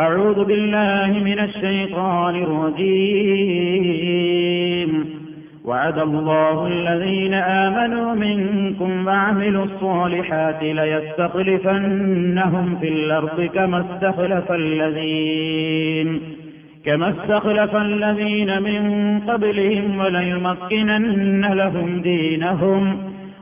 أعوذ بالله من الشيطان الرجيم. وعد الله الذين آمنوا منكم وعملوا الصالحات ليستخلفنهم في الأرض كما استخلف الذين كما استخلف الذين من قبلهم وليمكنن لهم دينهم.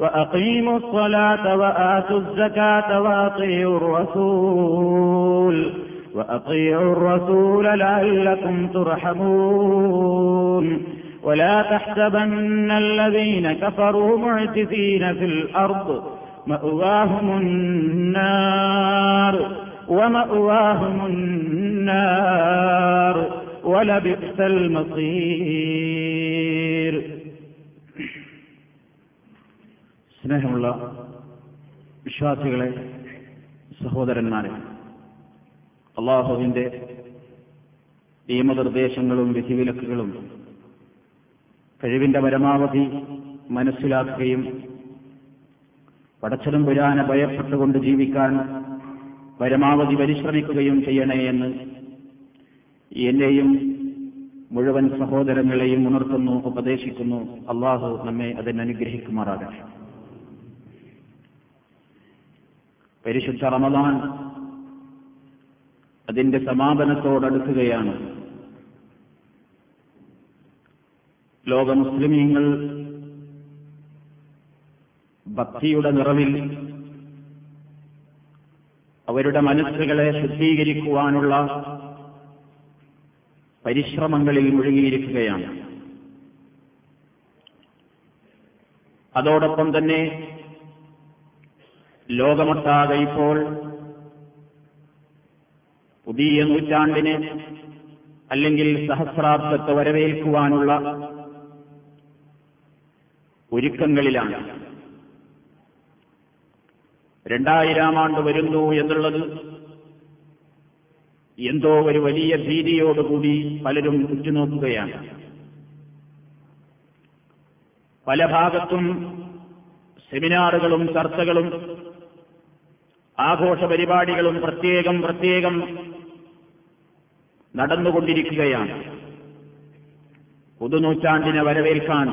وأقيموا الصلاة وآتوا الزكاة وأطيعوا الرسول وأطيعوا الرسول لعلكم ترحمون ولا تحسبن الذين كفروا معجزين في الأرض مأواهم النار ومأواهم النار ولبئس المصير വിശ്വാസികളെ സഹോദരന്മാരെ അള്ളാഹുവിന്റെ നിയമനിർദ്ദേശങ്ങളും വിധിവിലക്കുകളും കഴിവിന്റെ പരമാവധി മനസ്സിലാക്കുകയും പടച്ചതും പുരാനെ ഭയപ്പെട്ടുകൊണ്ട് ജീവിക്കാൻ പരമാവധി പരിശ്രമിക്കുകയും ചെയ്യണേ എന്ന് എന്നെയും മുഴുവൻ സഹോദരങ്ങളെയും ഉണർത്തുന്നു ഉപദേശിക്കുന്നു. അള്ളാഹു നമ്മെ അതിനനുഗ്രഹിക്കുമാറാകട്ടെ. പരിശുദ്ധ റമദാൻ അതിന്റെ സമാപനത്തോടടുക്കുകയാണ്. ലോക മുസ്ലിമീങ്ങൾ ഭക്തിയുടെ നിറവിൽ അവരുടെ മനസ്സുകളെ ശുദ്ധീകരിക്കുവാനുള്ള പരിശ്രമങ്ങളിൽ മുഴുകിയിരിക്കുകയാണ്. അതോടൊപ്പം തന്നെ ലോകമൊട്ടാകെ ഇപ്പോൾ പുതിയ നൂറ്റാണ്ടിനെ അല്ലെങ്കിൽ സഹസ്രാബ്ദത്തെ വരവേൽക്കുവാനുള്ള ഒരുക്കങ്ങളിലാണ്. രണ്ടായിരം ആണ്ട് വരുന്നു എന്നുള്ളത് എന്തോ ഒരു വലിയ ഭീതിയോടുകൂടി പലരും ഉറ്റുനോക്കുകയാണ്. പല ഭാഗത്തും സെമിനാറുകളും ചർച്ചകളും ആഘോഷ പരിപാടികളും പ്രത്യേകം പ്രത്യേകം നടന്നുകൊണ്ടിരിക്കുകയാണ്. പുതുനൂറ്റാണ്ടിനെ വരവേൽക്കാൻ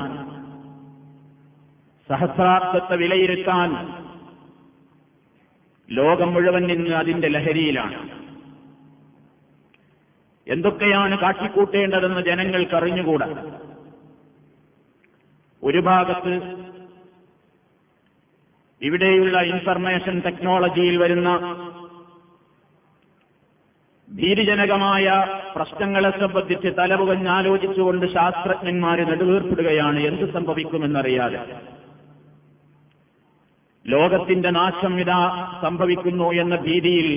സഹസ്രാർത്ഥത്തെ വിലയിരുത്താൻ ലോകം മുഴുവൻ ഇന്ന് അതിന്റെ ലഹരിയിലാണ്. എന്തൊക്കെയാണ് കാട്ടിക്കൂട്ടേണ്ടതെന്ന് ജനങ്ങൾക്ക് അറിഞ്ഞുകൂടാ ഒരു ഭാഗത്ത് ഇവിടെയുള്ള ഇൻഫർമേഷൻ ടെക്നോളജിയിൽ വരുന്ന ഭീരുജനകമായ പ്രശ്നങ്ങളെ സംബന്ധിച്ച് തലപുകഞ്ഞാലോചിച്ചുകൊണ്ട് ശാസ്ത്രജ്ഞന്മാര് നെടുവീർപ്പിടുകയാണ് എന്ത് സംഭവിക്കുമെന്നറിയാതെ. ലോകത്തിന്റെ നാശം ഇതാ സംഭവിക്കുന്നു എന്ന ഭീതിയിൽ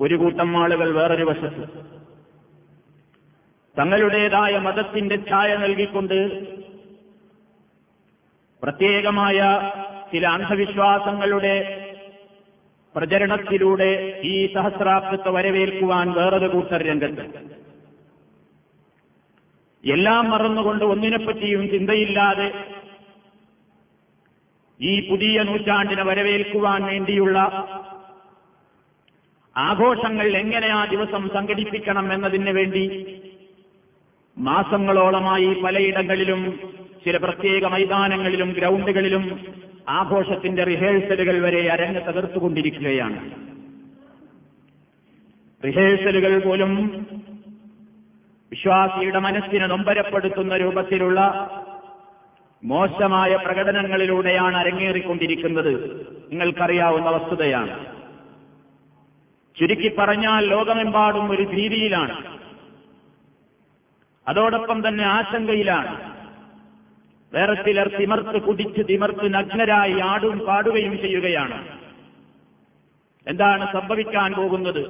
ഒരു കൂട്ടം ആളുകൾ വേറൊരു വശത്ത്. തങ്ങളുടേതായ മതത്തിന്റെ ഛായ നൽകിക്കൊണ്ട് പ്രത്യേകമായ ചില അന്ധവിശ്വാസങ്ങളുടെ പ്രചരണത്തിലൂടെ ഈ സഹസ്രാബ്ദത്തെ വരവേൽക്കുവാൻ വേറൊരു കൂട്ടർ രംഗത്ത്. എല്ലാം മറന്നുകൊണ്ട് ഒന്നിനെപ്പറ്റിയും ചിന്തയില്ലാതെ ഈ പുതിയ നൂറ്റാണ്ടിനെ വരവേൽക്കുവാൻ വേണ്ടിയുള്ള ആഘോഷങ്ങൾ എങ്ങനെ ആ ദിവസം സംഘടിപ്പിക്കണം എന്നതിന് വേണ്ടി മാസങ്ങളോളമായി പലയിടങ്ങളിലും ചില പ്രത്യേക മൈതാനങ്ങളിലും ഗ്രൗണ്ടുകളിലും ആഘോഷത്തിന്റെ റിഹേഴ്സലുകൾ വരെ അരങ്ങ് തകർത്തുകൊണ്ടിരിക്കുകയാണ്. റിഹേഴ്സലുകൾ പോലും വിശ്വാസിയുടെ മനസ്സിനെ നൊമ്പരപ്പെടുത്തുന്ന രൂപത്തിലുള്ള മോശമായ പ്രകടനങ്ങളിലൂടെയാണ് അരങ്ങേറിക്കൊണ്ടിരിക്കുന്നത്. നിങ്ങൾക്കറിയാവുന്ന വസ്തുതയാണ്. ചുരുക്കി പറഞ്ഞാൽ ലോകമെമ്പാടും ഒരു ഭീതിയിലാണ്. അതോടൊപ്പം തന്നെ ആശങ്കയിലാണ്. വേറെ ചിലർ തിമർത്ത് കുടിച്ച് തിമർത്ത് നഗ്നരായി ആടും പാടുകയും ചെയ്യുകയാണ്. എന്താണ് സംഭവിക്കാൻ പോകുന്നത്?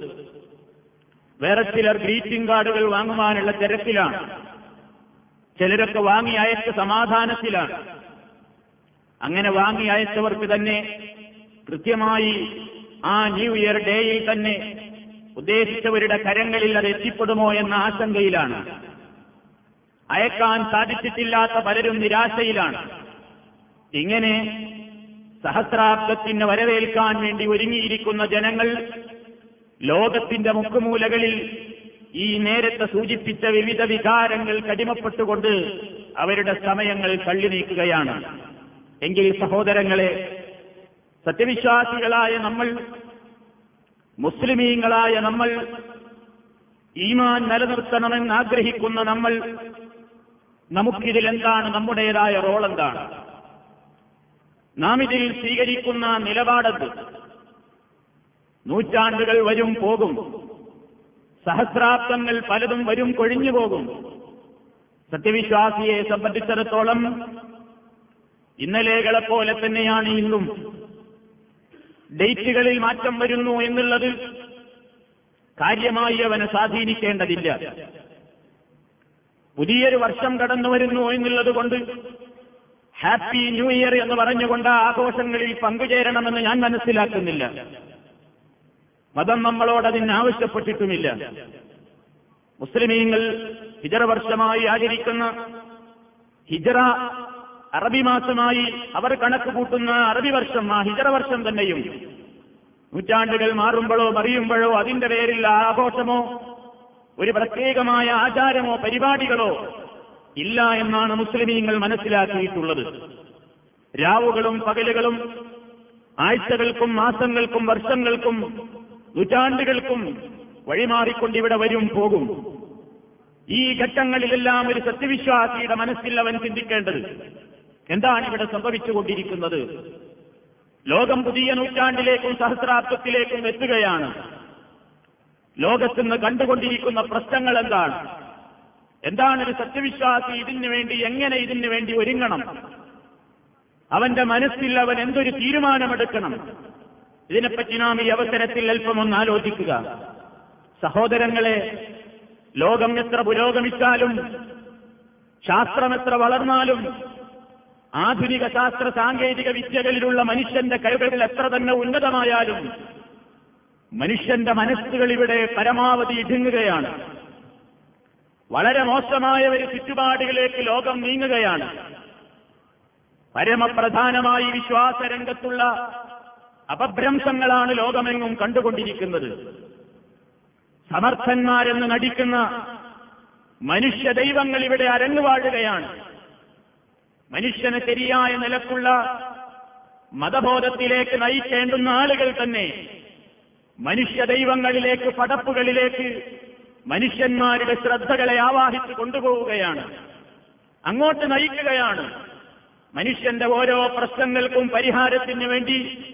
വേറെ ചിലർ ഗ്രീറ്റിംഗ് കാർഡുകൾ വാങ്ങുവാനുള്ള തിരക്കിലാണ്. ചിലരൊക്കെ വാങ്ങി അയച്ച സമാധാനത്തിലാണ്. അങ്ങനെ വാങ്ങി അയച്ചവർക്ക് തന്നെ കൃത്യമായി ആ ന്യൂ ഇയർ ഡേയിൽ തന്നെ ഉദ്ദേശിച്ചവരുടെ കരങ്ങളിൽ അത് എത്തിപ്പെടുമോ എന്ന ആശങ്കയിലാണ്. അയക്കാൻ സാധിച്ചിട്ടില്ലാത്ത പലരും നിരാശയിലാണ്. ഇങ്ങനെ സഹസ്രാബ്ദത്തിന് വരവേൽക്കാൻ വേണ്ടി ഒരുങ്ങിയിരിക്കുന്ന ജനങ്ങൾ ലോകത്തിന്റെ മുക്കുമൂലകളിൽ ഈ നേരത്തെ സൂചിപ്പിച്ച വിവിധ വികാരങ്ങൾ കടിമപ്പെട്ടുകൊണ്ട് അവരുടെ സമയങ്ങൾ തള്ളി നീക്കുകയാണ് എങ്കിൽ സഹോദരങ്ങളെ സത്യവിശ്വാസികളായ നമ്മൾ മുസ്ലിമീങ്ങളായ നമ്മൾ ഈമാൻ നിലനിർത്തണമെന്ന് ആഗ്രഹിക്കുന്ന നമ്മൾ നമുക്കിതിൽ എന്താണ് നമ്മുടേതായ റോൾ എന്താണ് നാം ഇതിൽ സ്വീകരിക്കുന്ന നിലപാടത് നൂറ്റാണ്ടുകൾ വരും പോകും. സഹസ്രാബ്ദങ്ങൾ പലതും വരും കൊഴിഞ്ഞു പോകും. സത്യവിശ്വാസിയെ സംബന്ധിച്ചിടത്തോളം ഇന്നലെകളെ പോലെ തന്നെയാണ് ഇന്നും. ഡേറ്റുകളിൽ മാറ്റം വരുന്നു എന്നുള്ളത് കാര്യമായി അവനെ സ്വാധീനിക്കേണ്ടതില്ല. പുതിയൊരു വർഷം കടന്നു വരുന്നു എന്നുള്ളത് കൊണ്ട് ഹാപ്പി ന്യൂ ഇയർ എന്ന് പറഞ്ഞുകൊണ്ട് ആഘോഷങ്ങളിൽ പങ്കുചേരണമെന്ന് ഞാൻ മനസ്സിലാക്കുന്നില്ല. മതം നമ്മളോട് അതിന് ആവശ്യപ്പെട്ടിട്ടുമില്ല. മുസ്ലിമീങ്ങൾ ഹിജറ വർഷമായി ആചരിക്കുന്ന ഹിജറ അറബി മാസമായി അവർ കണക്ക് കൂട്ടുന്ന അറബി വർഷം ആ ഹിജറ വർഷം തന്നെയും. നൂറ്റാണ്ടുകൾ മാറുമ്പോഴോ മറിയുമ്പോഴോ അതിന്റെ പേരിൽ ആഘോഷമോ ഒരു പ്രത്യേകമായ ആചാരമോ പരിപാടികളോ ഇല്ല എന്നാണ് മുസ്ലിമീങ്ങൾ മനസ്സിലാക്കിയിട്ടുള്ളത്. രാവുകളും പകലുകളും ആഴ്ചകൾക്കും മാസങ്ങൾക്കും വർഷങ്ങൾക്കും നൂറ്റാണ്ടുകൾക്കും വഴിമാറിക്കൊണ്ട് ഇവിടെ വരും പോകും. ഈ ഘട്ടങ്ങളിലെല്ലാം ഒരു സത്യവിശ്വാസിയുടെ മനസ്സിൽ അവൻ ചിന്തിക്കേണ്ടത് എന്താണ് ഇവിടെ സംഭവിച്ചുകൊണ്ടിരിക്കുന്നത്? ലോകം പുതിയ നൂറ്റാണ്ടിലേക്കും സഹസ്രാബ്ദത്തിലേക്കും എത്തുകയാണ്. ലോകത്തുനിന്ന് കണ്ടുകൊണ്ടിരിക്കുന്ന പ്രശ്നങ്ങൾ എന്താണ്? എന്താണ് ഒരു സത്യവിശ്വാസി ഇതിനു വേണ്ടി എങ്ങനെ ഇതിനു വേണ്ടി ഒരുങ്ങണം? അവന്റെ മനസ്സിൽ അവൻ എന്തൊരു തീരുമാനമെടുക്കണം? ഇതിനെപ്പറ്റി നാം ഈ അവസരത്തിൽ അല്പം ഒന്ന് ആലോചിക്കുക. സഹോദരങ്ങളെ ലോകം എത്ര പുരോഗമിച്ചാലും ശാസ്ത്രം എത്ര വളർന്നാലും ആധുനിക ശാസ്ത്ര സാങ്കേതിക വിദ്യകളിലുള്ള മനുഷ്യന്റെ കഴിവുകൾ എത്ര തന്നെ ഉന്നതമായാലും മനുഷ്യന്റെ മനസ്സുകൾ ഇവിടെ പരമാവധി ഇടുങ്ങുകയാണ്. വളരെ മോശമായ ഒരു ചുറ്റുപാടുകളിലേക്ക് ലോകം നീങ്ങുകയാണ്. പരമപ്രധാനമായി വിശ്വാസരംഗത്തുള്ള അപഭ്രംശങ്ങളാണ് ലോകമെങ്ങും കണ്ടുകൊണ്ടിരിക്കുന്നത്. സമർത്ഥന്മാരെന്ന് നടിക്കുന്ന മനുഷ്യ ദൈവങ്ങൾ ഇവിടെ അരങ്ങുവാഴുകയാണ് മനുഷ്യന് ശരിയായ നിലക്കുള്ള മതബോധത്തിലേക്ക് നയിക്കേണ്ടുന്ന ആളുകൾ തന്നെ മനുഷ്യ ദൈവങ്ങളിലേക്ക് പടപ്പുകളിലേക്ക് മനുഷ്യന്മാരുടെ ശ്രദ്ധകളെ ആവാഹിച്ച് കൊണ്ടുപോവുകയാണ്. അങ്ങോട്ട് നയിക്കുകയാണ്. മനുഷ്യന്റെ ഓരോ പ്രശ്നങ്ങൾക്കും പരിഹാരത്തിന് വേണ്ടി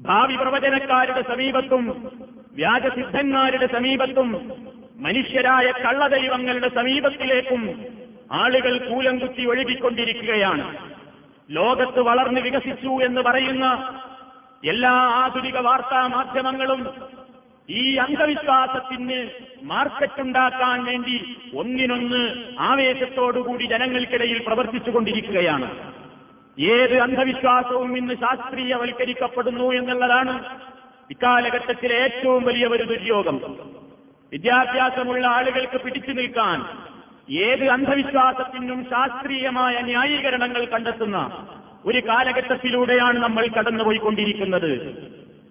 ഭാവി പ്രവചനക്കാരുടെ സമീപത്തും വ്യാജസിദ്ധന്മാരുടെ സമീപത്തും മനുഷ്യരായ കള്ളദൈവങ്ങളുടെ സമീപത്തിലേക്കും ആളുകൾ കൂലം കുത്തി ഒഴുകിക്കൊണ്ടിരിക്കുകയാണ്. ലോകത്ത് വളർന്ന് വികസിച്ചു എന്ന് പറയുന്ന എല്ലാ ആധുനിക വാർത്താ മാധ്യമങ്ങളും ഈ അന്ധവിശ്വാസത്തിന് മാർക്കറ്റുണ്ടാക്കാൻ വേണ്ടി ഒന്നിനൊന്ന് ആവേശത്തോടുകൂടി ജനങ്ങൾക്കിടയിൽ പ്രവർത്തിച്ചുകൊണ്ടിരിക്കുകയാണ്. ഏത് അന്ധവിശ്വാസവും ഇന്ന് ശാസ്ത്രീയവൽക്കരിക്കപ്പെടുന്നു എന്നുള്ളതാണ് ഇക്കാലഘട്ടത്തിലെ ഏറ്റവും വലിയ ഒരു ദുര്യോഗം. വിദ്യാഭ്യാസമുള്ള ആളുകൾക്ക് പിടിച്ചു നിൽക്കാൻ ഏത് അന്ധവിശ്വാസത്തിനും ശാസ്ത്രീയമായ ന്യായീകരണങ്ങൾ കണ്ടെത്തുന്ന ഒരു കാലഘട്ടത്തിലൂടെയാണ് നമ്മൾ കടന്നുപോയിക്കൊണ്ടിരിക്കുന്നത്.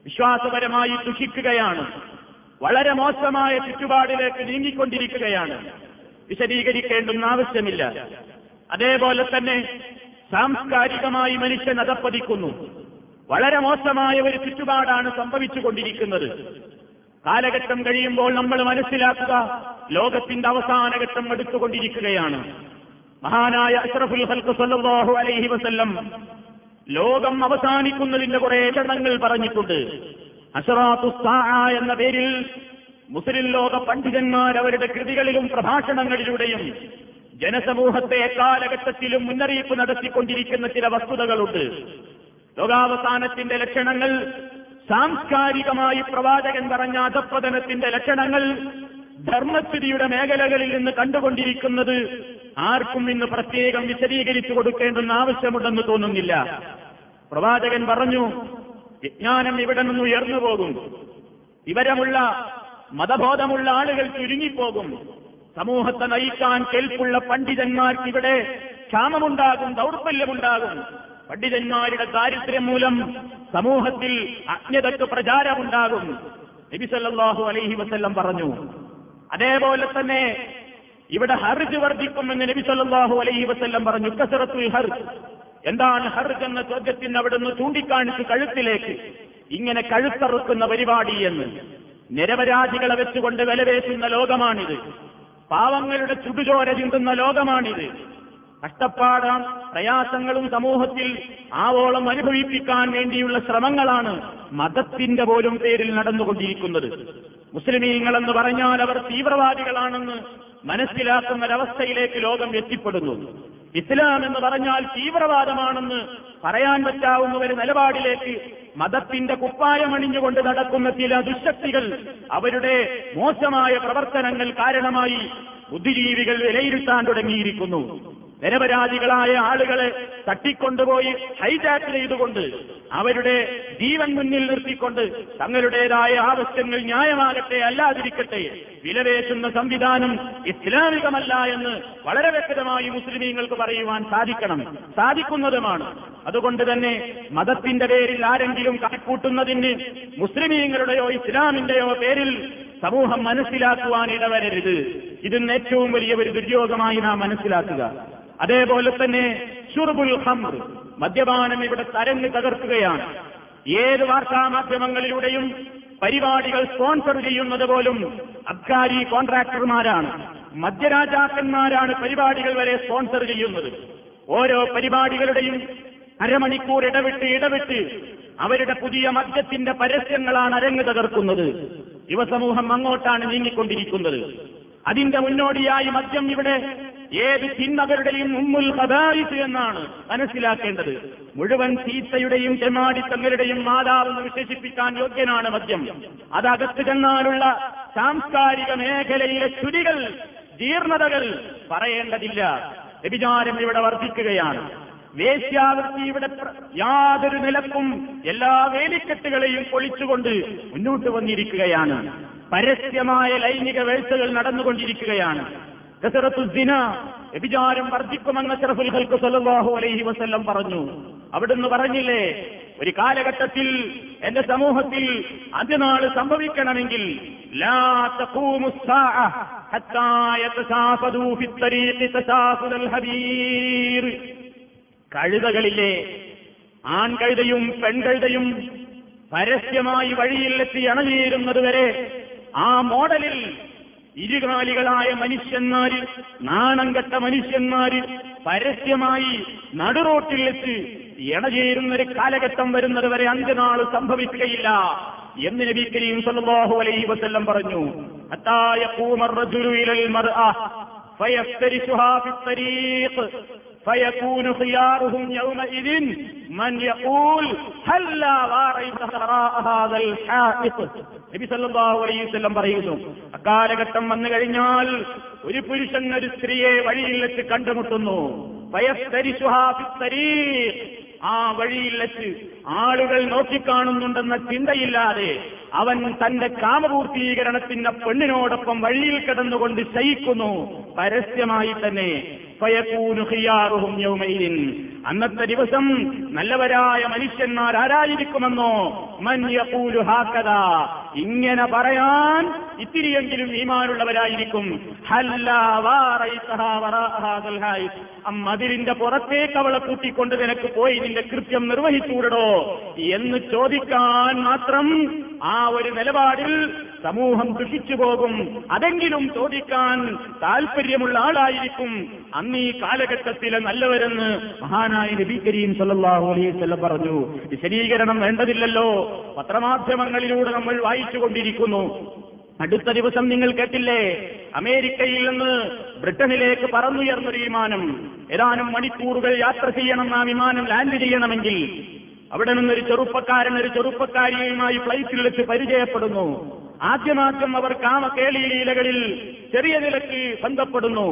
വിശ്വാസപരമായി ദുഷിക്കുകയാണ്. വളരെ മോശമായ ചുറ്റുപാടിലേക്ക് നീങ്ങിക്കൊണ്ടിരിക്കുകയാണ്. വിശദീകരിക്കേണ്ടുന്ന ആവശ്യമില്ല. അതേപോലെ തന്നെ സാംസ്കാരികമായി മനുഷ്യൻ അതപ്പതിക്കുന്നു വളരെ മോശമായ ഒരു ചുറ്റുപാടാണ് സംഭവിച്ചുകൊണ്ടിരിക്കുന്നത്. കാലഘട്ടം കഴിയുമ്പോൾ നമ്മൾ മനസ്സിലാക്കുക ലോകത്തിന്റെ അവസാന ഘട്ടം എടുത്തുകൊണ്ടിരിക്കുകയാണ്. മഹാനായ അഷ്റഫുൽ ഹൽക്ക് സല്ലല്ലാഹു അലൈഹി വസല്ലം ലോകം അവസാനിക്കുന്നതിന്റെ കുറെ ചടങ്ങൾ പറഞ്ഞിട്ടുണ്ട്. അഷറാത്തു എന്ന പേരിൽ മുസ്ലിം ലോക പണ്ഡിതന്മാർ അവരുടെ കൃതികളിലും പ്രഭാഷണങ്ങളിലൂടെയും ജനസമൂഹത്തെ കാലഘട്ടത്തിലും മുന്നറിയിപ്പ് നടത്തിക്കൊണ്ടിരിക്കുന്ന ചില വസ്തുതകളുണ്ട്. ലോകാവസാനത്തിന്റെ ലക്ഷണങ്ങൾ സാംസ്കാരികമായി പ്രവാചകൻ പറഞ്ഞ അധപ്പതനത്തിന്റെ ലക്ഷണങ്ങൾ ധർമ്മസ്ഥിതിയുടെ മേഖലകളിൽ നിന്ന് കണ്ടുകൊണ്ടിരിക്കുന്നത് ആർക്കും ഇന്ന് പ്രത്യേകം വിശദീകരിച്ചു കൊടുക്കേണ്ടെന്ന് ആവശ്യമുണ്ടെന്ന് തോന്നുന്നില്ല. പ്രവാചകൻ പറഞ്ഞു വിജ്ഞാനം ഇവിടെ നിന്ന് ഉയർന്നു പോകും. വിവരമുള്ള മതബോധമുള്ള ആളുകൾ ചുരുങ്ങിപ്പോകും. സമൂഹത്തെ നയിക്കാൻ കെൽപ്പുള്ള പണ്ഡിതന്മാർക്ക് ഇവിടെ ക്ഷാമമുണ്ടാകും ദൗർബല്യമുണ്ടാകും. പണ്ഡിതന്മാരുടെ ദാരിദ്ര്യം മൂലം സമൂഹത്തിൽ അജ്ഞതയ്ക്ക് പ്രചാരമുണ്ടാകും. നബിസല്ലാഹു അലൈഹി വസ്ല്ലം പറഞ്ഞു അതേപോലെ തന്നെ ഇവിടെ ഹർജ് വർദ്ധിക്കുമെന്ന് നബി സല്ലാഹു അലൈഹി വസ്ല്ലം പറഞ്ഞു കസറത്തു ഹർജ്. എന്താണ് ഹർജ് എന്ന ചോദ്യത്തിന് അവിടുന്ന് ചൂണ്ടിക്കാണിച്ച് കഴുത്തിലേക്ക് ഇങ്ങനെ കഴുത്തറുക്കുന്ന പരിപാടി എന്ന്. നിരപരാധികളെ വെച്ചുകൊണ്ട് വിലവേശുന്ന ലോകമാണിത്. പാവങ്ങളുടെ ചുടുചോര ചിന്തുന്ന ലോകമാണിത്. കഷ്ടപ്പാടാം പ്രയാസങ്ങളും സമൂഹത്തിൽ ആവോളം അനുഭവിപ്പിക്കാൻ വേണ്ടിയുള്ള ശ്രമങ്ങളാണ് മതത്തിന്റെ പോലും പേരിൽ നടന്നുകൊണ്ടിരിക്കുന്നത്. മുസ്ലിമീങ്ങൾ എന്ന് പറഞ്ഞാൽ അവർ തീവ്രവാദികളാണെന്ന് മനസ്സിലാക്കുന്ന ഒരവസ്ഥയിലേക്ക് ലോകം എത്തിപ്പെടുന്നു. ഇസ്ലാം എന്ന് പറഞ്ഞാൽ തീവ്രവാദമാണെന്ന് പറയാൻ പറ്റാവുന്ന ഒരു നിലപാടിലേക്ക് മതത്തിന്റെ കുപ്പായമണിഞ്ഞുകൊണ്ട് നടക്കുന്ന ചില ദുശക്തികൾ അവരുടെ മോശമായ പ്രവർത്തനങ്ങൾ കാരണമായി ബുദ്ധിജീവികൾ വിലയിരുത്താൻ തുടങ്ങിയിരിക്കുന്നു. നിരപരാധികളായ ആളുകളെ തട്ടിക്കൊണ്ടുപോയി ഹൈജാക്ക് ചെയ്തുകൊണ്ട് അവരുടെ ജീവൻ മുന്നിൽ നിർത്തിക്കൊണ്ട് തങ്ങളുടേതായ ആവശ്യങ്ങൾ ന്യായമാകട്ടെ അല്ലാതിരിക്കട്ടെ വിലവേശുന്ന സംവിധാനം ഇസ്ലാമികമല്ല എന്ന് വളരെ വ്യക്തമായി മുസ്ലിമീങ്ങൾക്ക് പറയുവാൻ സാധിക്കണം സാധിക്കുന്നതുമാണ്. അതുകൊണ്ട് തന്നെ മതത്തിന്റെ പേരിൽ ആരെങ്കിലും കണക്കൂട്ടുന്നതിന് മുസ്ലിമീങ്ങളുടെയോ ഇസ്ലാമിന്റെയോ പേരിൽ സമൂഹം മനസ്സിലാക്കുവാൻ ഇടവരരുത്. ഇതിന് ഏറ്റവും വലിയ ഒരു ദുര്യോഗമായി നാം മനസ്സിലാക്കുക. അതേപോലെ തന്നെ ഷുർബുൽ ഹംർ മദ്യപാനം ഇവിടെ തരങ്ങ് തകർക്കുകയാണ്. ഏത് വാർത്താ മാധ്യമങ്ങളിലൂടെയും പരിപാടികൾ സ്പോൺസർ ചെയ്യുന്നത് പോലും അബ്കാരി കോൺട്രാക്ടർമാരാണ്. മദ്യരാജാക്കന്മാരാണ് പരിപാടികൾ വരെ സ്പോൺസർ ചെയ്യുന്നത്. ഓരോ പരിപാടികളുടെയും അരമണിക്കൂർ ഇടവിട്ട് ഇടവിട്ട് അവരുടെ പുതിയ മദ്യത്തിന്റെ പരസ്യങ്ങളാണ് അരങ്ങ് തകർക്കുന്നത്. യുവസമൂഹം അങ്ങോട്ടാണ് നീങ്ങിക്കൊണ്ടിരിക്കുന്നത്. അതിന്റെ മുന്നോടിയായി മദ്യം ഇവിടെ ഏത് ചിന്നവരുടെയും ഉമ്മുൽ ഹദാരിസ് എന്നാണ് മനസ്സിലാക്കേണ്ടത്. മുഴുവൻ ചീത്തയുടെയും ചെമാടിത്തങ്ങളുടെയും മാതാവെന്ന് വിശേഷിപ്പിക്കാൻ യോഗ്യനാണ് മദ്യം. അതകത്ത് ചെന്നാലുള്ള സാംസ്കാരിക മേഖലയിലെ ചുരികൾ ജീർണതകൾ പറയേണ്ടതില്ല. വ്യഭിചാരം ഇവിടെ വർദ്ധിക്കുകയാണ്. വേശ്യാവൃത്തി ഇവിടെ യാതൊരു നിലക്കും എല്ലാ വേലിക്കെട്ടുകളെയും പൊളിച്ചുകൊണ്ട് മുന്നോട്ട് വന്നിരിക്കുകയാണ്. പരസ്യമായ ലൈംഗിക വേഴ്ചകൾ നടന്നുകൊണ്ടിരിക്കുകയാണ്. വ്യഭിചാരം വർദ്ധിക്കുമെന്ന് അഷ്റഫുൽ ഖൽഖ് സല്ലല്ലാഹു അലൈഹി വസ്ല്ലം പറഞ്ഞു. അവിടുന്ന് പറഞ്ഞില്ലേ ഒരു കാലഘട്ടത്തിൽ എന്റെ സമൂഹത്തിൽ അതിനാൾ സംഭവിക്കണമെങ്കിൽ കഴുതകളിലെ ആൺകഴുതയും പെൺകഴുതയും പരസ്യമായി വഴിയിലെത്തി വരെ ആ മോഡലിൽ ഇരുകാലികളായ മനുഷ്യന്മാര് നാണം കെട്ട മനുഷ്യന്മാര് പരസ്യമായി നടുറോട്ടിൽ വെച്ച് ഇണചേരുന്ന ഒരു കാലഘട്ടം വരുന്നത് വരെ അന്ത്യനാൾ സംഭവിക്കുകയില്ല എന്ന് നബി കരീം സല്ലല്ലാഹു അലൈഹി വസല്ലം പറഞ്ഞു ഹത്താ യഖൂമ الرجل إلى المرأة فيفترشها في الطريق فيكون خيارهم يومئذ من يقول هلا واريت وراء هذا الحائط നബി സല്ലല്ലാഹു അലൈഹി വസല്ലം പറയുന്നു അക്കാലഘട്ടം വന്നു കഴിഞ്ഞാൽ ഒരു പുരുഷൻ ഒരു സ്ത്രീയെ വഴിയിൽ വെച്ച് കണ്ടുമുട്ടുന്നു. ആ വഴിയിൽ വെച്ച് ആളുകൾ നോക്കിക്കാണുന്നുണ്ടെന്ന ചിന്തയില്ലാതെ അവൻ തന്റെ കാമപൂർത്തീകരണത്തിന്റെ പെണ്ണിനോടൊപ്പം വഴിയിൽ കിടന്നുകൊണ്ട് ശയിക്കുന്നു പരസ്യമായി തന്നെ അന്നത്തെ ദിവസം നല്ലവരായ മനുഷ്യന്മാർ ആരായിരിക്കുമെന്നോ? മൻ യഖൂലു ഹാക്കദാ. ഇങ്ങനെ പറയാൻ ഇത്തിരിയെങ്കിലും ഈമാനുള്ളവരായിരിക്കും. അമ്മതിരിന്റെ പുറത്തേക്ക് അവളെ കൂട്ടിക്കൊണ്ട് നിനക്ക് പോയി നിന്റെ കൃത്യം നിർവഹിച്ചുകൂടോ എന്ന് ചോദിക്കാൻ മാത്രം ആ ഒരു നിലപാടിൽ സമൂഹം ദുഷിച്ചു പോകും. അതെങ്കിലും ചോദിക്കാൻ താല്പര്യമുള്ള ആളായിരിക്കും. അന്ന് ഈ കാലഘട്ടത്തിലെ നല്ലവരെന്ന് മഹാനായ നബി കരീം സല്ലാഹു വസല്ലം പറഞ്ഞു. വിശദീകരണം വേണ്ടതില്ലല്ലോ. പത്രമാധ്യമങ്ങളിലൂടെ നമ്മൾ വായിച്ചുകൊണ്ടിരിക്കുന്നു. അടുത്ത ദിവസം നിങ്ങൾ കേട്ടില്ലേ? അമേരിക്കയിൽ നിന്ന് ബ്രിട്ടനിലേക്ക് പറന്നുയർന്നൊരു വിമാനം. ഏതാനും മണിക്കൂറുകൾ യാത്ര ചെയ്യണം ആ വിമാനം ലാൻഡ് ചെയ്യണമെങ്കിൽ അവിടെ നിന്നൊരു ചെറുപ്പക്കാരൻ ഒരു ചെറുപ്പക്കാരിയുമായി ഫ്ലൈറ്റിൽ വെച്ച് പരിചയപ്പെടുന്നു. ആദ്യമാദ്യം അവർ കാമകേളി ലീലകളിൽ ചെറിയ നിലയ്ക്ക് ബന്ധപ്പെടുന്നു.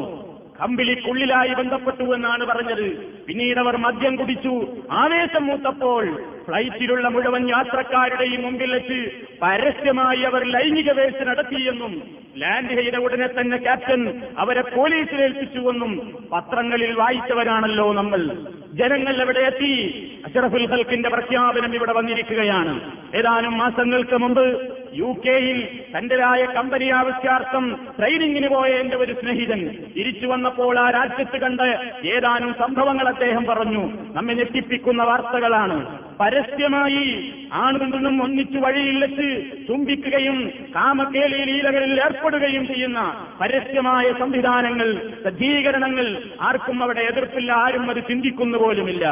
കമ്പിളിക്കുള്ളിലായി ബന്ധപ്പെട്ടു എന്നാണ് പറഞ്ഞത്. പിന്നീട് അവർ മദ്യം കുടിച്ചു. ആവേശം മൂത്തപ്പോൾ ഫ്ലൈറ്റിലുള്ള മുഴുവൻ യാത്രക്കാരുടെയും മുമ്പിൽ വെച്ച് പരസ്യമായി അവർ ലൈംഗിക വേഴ്ച നടത്തിയെന്നും ലാൻഡ് ചെയ്ത ഉടനെ തന്നെ ക്യാപ്റ്റൻ അവരെ പോലീസിൽ ഏൽപ്പിച്ചുവെന്നും പത്രങ്ങളിൽ വായിച്ചവരാണല്ലോ നമ്മൾ. ജനങ്ങൾ എവിടെ എത്തി. അഷറഫുൽ ഹൽക്കിന്റെ പ്രഖ്യാപനം ഇവിടെ വന്നിരിക്കുകയാണ്. ഏതാനും മാസങ്ങൾക്ക് മുമ്പ് യു കെയിൽ തന്റേതായ കമ്പനി ആവശ്യാർത്ഥം ട്രെയിനിങ്ങിന് പോയ എന്റെ ഒരു സ്നേഹിതൻ തിരിച്ചു വന്നപ്പോൾ ആ രാജ്യത്ത് കണ്ട് ഏതാനും സംഭവങ്ങൾ അദ്ദേഹം പറഞ്ഞു. നമ്മെ ഞെട്ടിപ്പിക്കുന്ന വാർത്തകളാണ്. പരസ്യമായി ആണും നിന്നും ഒന്നിച്ചു വഴിയിൽ വെച്ച് ചുംബിക്കുകയും ലീലകളിൽ ഏർപ്പെടുകയും ചെയ്യുന്ന പരസ്യമായ സംവിധാനങ്ങൾ സജ്ജീകരണങ്ങൾ ആർക്കും അവിടെ എതിർപ്പില്ല ആരും അത് ചിന്തിക്കുന്നു പോലുമില്ല.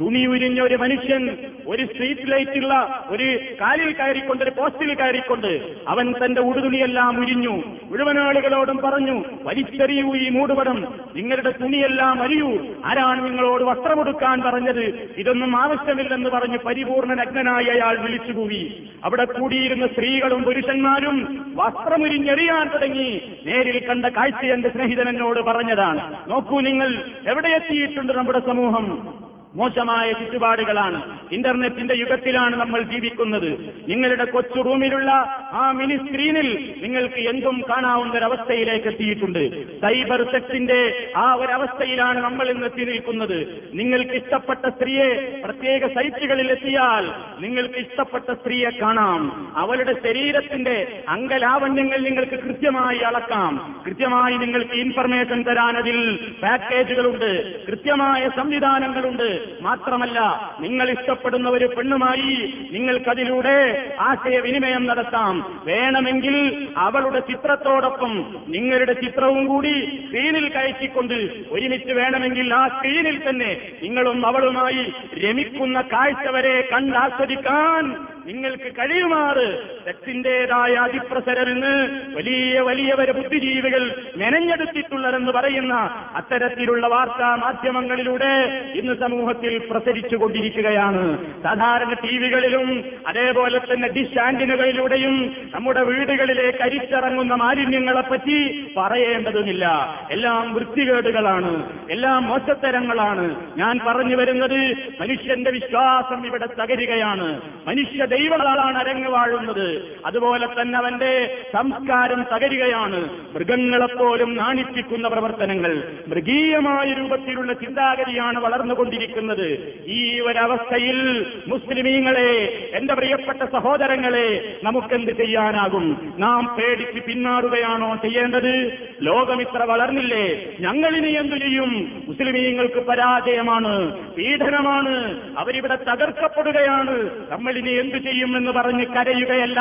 തുണി ഉരിഞ്ഞ ഒരു മനുഷ്യൻ ഒരു സ്ട്രീറ്റ് ലൈറ്റുള്ള ഒരു കാലിൽ കയറിക്കൊണ്ട് ഒരു പോസ്റ്റിൽ കയറിക്കൊണ്ട് അവൻ തന്റെ ഉടുതുണിയെല്ലാം ഉരിഞ്ഞു. മുഴുവൻ ആളുകളോടും പറഞ്ഞു വലിച്ചെറിയൂ ഈ മൂടുപടം. നിങ്ങളുടെ തുണിയെല്ലാം അരിയൂ. ആരാണ് നിങ്ങളോട് വസ്ത്രമെടുക്കാൻ പറഞ്ഞത്? ഇതൊന്നും ആവശ്യമില്ലെന്ന് പറഞ്ഞ് പരിപൂർണ നഗ്നനായി അയാൾ വിളിച്ചുകൂവി. അവിടെ കൂടിയിരുന്ന സ്ത്രീകളും പുരുഷന്മാരും വസ്ത്രമുരിഞ്ഞെറിയാൻ തുടങ്ങി. നേരിൽ കണ്ട കാഴ്ച എന്റെ സ്നേഹിതൻ എന്നോട് പറഞ്ഞതാണ്. നോക്കൂ നിങ്ങൾ എവിടെ എത്തിയിട്ടുണ്ട് നമ്മുടെ സമൂഹം? മോശമായ ചുറ്റുപാടുകളാണ്. ഇന്റർനെറ്റിന്റെ യുഗത്തിലാണ് നമ്മൾ ജീവിക്കുന്നത്. നിങ്ങളുടെ കൊച്ചു റൂമിലുള്ള ആ മിനി സ്ക്രീനിൽ നിങ്ങൾക്ക് എന്തും കാണാവുന്ന ഒരവസ്ഥയിലേക്ക് എത്തിയിട്ടുണ്ട്. സൈബർ സെക്സിന്റെ ആ ഒരവസ്ഥയിലാണ് നമ്മൾ ഇന്ന് എത്തി നിൽക്കുന്നത്. നിങ്ങൾക്ക് ഇഷ്ടപ്പെട്ട സ്ത്രീയെ പ്രത്യേക സൈറ്റുകളിൽ എത്തിയാൽ നിങ്ങൾക്ക് ഇഷ്ടപ്പെട്ട സ്ത്രീയെ കാണാം. അവളുടെ ശരീരത്തിന്റെ അംഗലാവണ്യങ്ങൾ നിങ്ങൾക്ക് കൃത്യമായി അളക്കാം. കൃത്യമായി നിങ്ങൾക്ക് ഇൻഫർമേഷൻ തരാൻ അതിൽ പാക്കേജുകളുണ്ട് കൃത്യമായ സംവിധാനങ്ങളുണ്ട്. മാത്രമല്ല നിങ്ങൾ ഇഷ്ടപ്പെടുന്ന ഒരു പെണ്ണുമായി നിങ്ങൾക്കതിലൂടെ ആശയവിനിമയം നടത്താം. വേണമെങ്കിൽ അവളുടെ ചിത്രത്തോടൊപ്പം നിങ്ങളുടെ ചിത്രവും കൂടി സ്ക്രീനിൽ കയറ്റിക്കൊണ്ട് ഒരുമിച്ച് വേണമെങ്കിൽ ആ സ്ക്രീനിൽ തന്നെ നിങ്ങളും അവളുമായി രമിക്കുന്ന കാഴ്ച വരെ കണ്ടാസ്വദിക്കാൻ നിങ്ങൾക്ക് കഴിയുമാറ്. സെക്സിന്റേതായ അതിപ്രസരമെന്ന് വലിയ വലിയവരെ ബുദ്ധിജീവികൾ മെനഞ്ഞെടുത്തിട്ടുള്ളതെന്ന് പറയുന്ന അത്തരത്തിലുള്ള വാർത്താ മാധ്യമങ്ങളിലൂടെ ഇന്ന് സമൂഹത്തിൽ പ്രസരിച്ചു കൊണ്ടിരിക്കുകയാണ്. സാധാരണ ടിവികളിലും അതേപോലെ തന്നെ ഡിഷ് ആന്റിനുകളിലൂടെയും നമ്മുടെ വീടുകളിലേക്ക് അരിച്ചിറങ്ങുന്ന മാലിന്യങ്ങളെപ്പറ്റി പറയേണ്ടതുമില്ല. എല്ലാം വൃത്തികേടുകളാണ്. എല്ലാം മോശത്തരങ്ങളാണ്. ഞാൻ പറഞ്ഞു വരുന്നത് മനുഷ്യന്റെ വിശ്വാസം ഇവിടെ തകരുകയാണ്. മനുഷ്യ ദൈവങ്ങളാണ് അരങ്ങ് വാഴുന്നത്. അതുപോലെ തന്നെ അവന്റെ സംസ്കാരം തകരുകയാണ്. മൃഗങ്ങളെപ്പോലും നാണിപ്പിക്കുന്ന പ്രവർത്തനങ്ങൾ മൃഗീയമായ രൂപത്തിലുള്ള ചിന്താഗതിയാണ് വളർന്നുകൊണ്ടിരിക്കുന്നത്. ഈ ഒരവസ്ഥയിൽ മുസ്ലിമീങ്ങളെ എന്റെ പ്രിയപ്പെട്ട സഹോദരങ്ങളെ നമുക്കെന്ത് ചെയ്യാനാകും? നാം പേടിച്ച് പിന്മാറുകയാണോ ചെയ്യേണ്ടത്? ലോകം ഇത്ര വളർന്നില്ലേ? ഞങ്ങളിനി എന്തു ചെയ്യും? മുസ്ലിമീങ്ങൾക്ക് പരാജയമാണ് പീഡനമാണ്. അവരിവിടെ തകർക്കപ്പെടുകയാണ്. നമ്മളിനി എന്തു ചെയ്യുമെന്ന് പറഞ്ഞ് കരയുകയല്ല.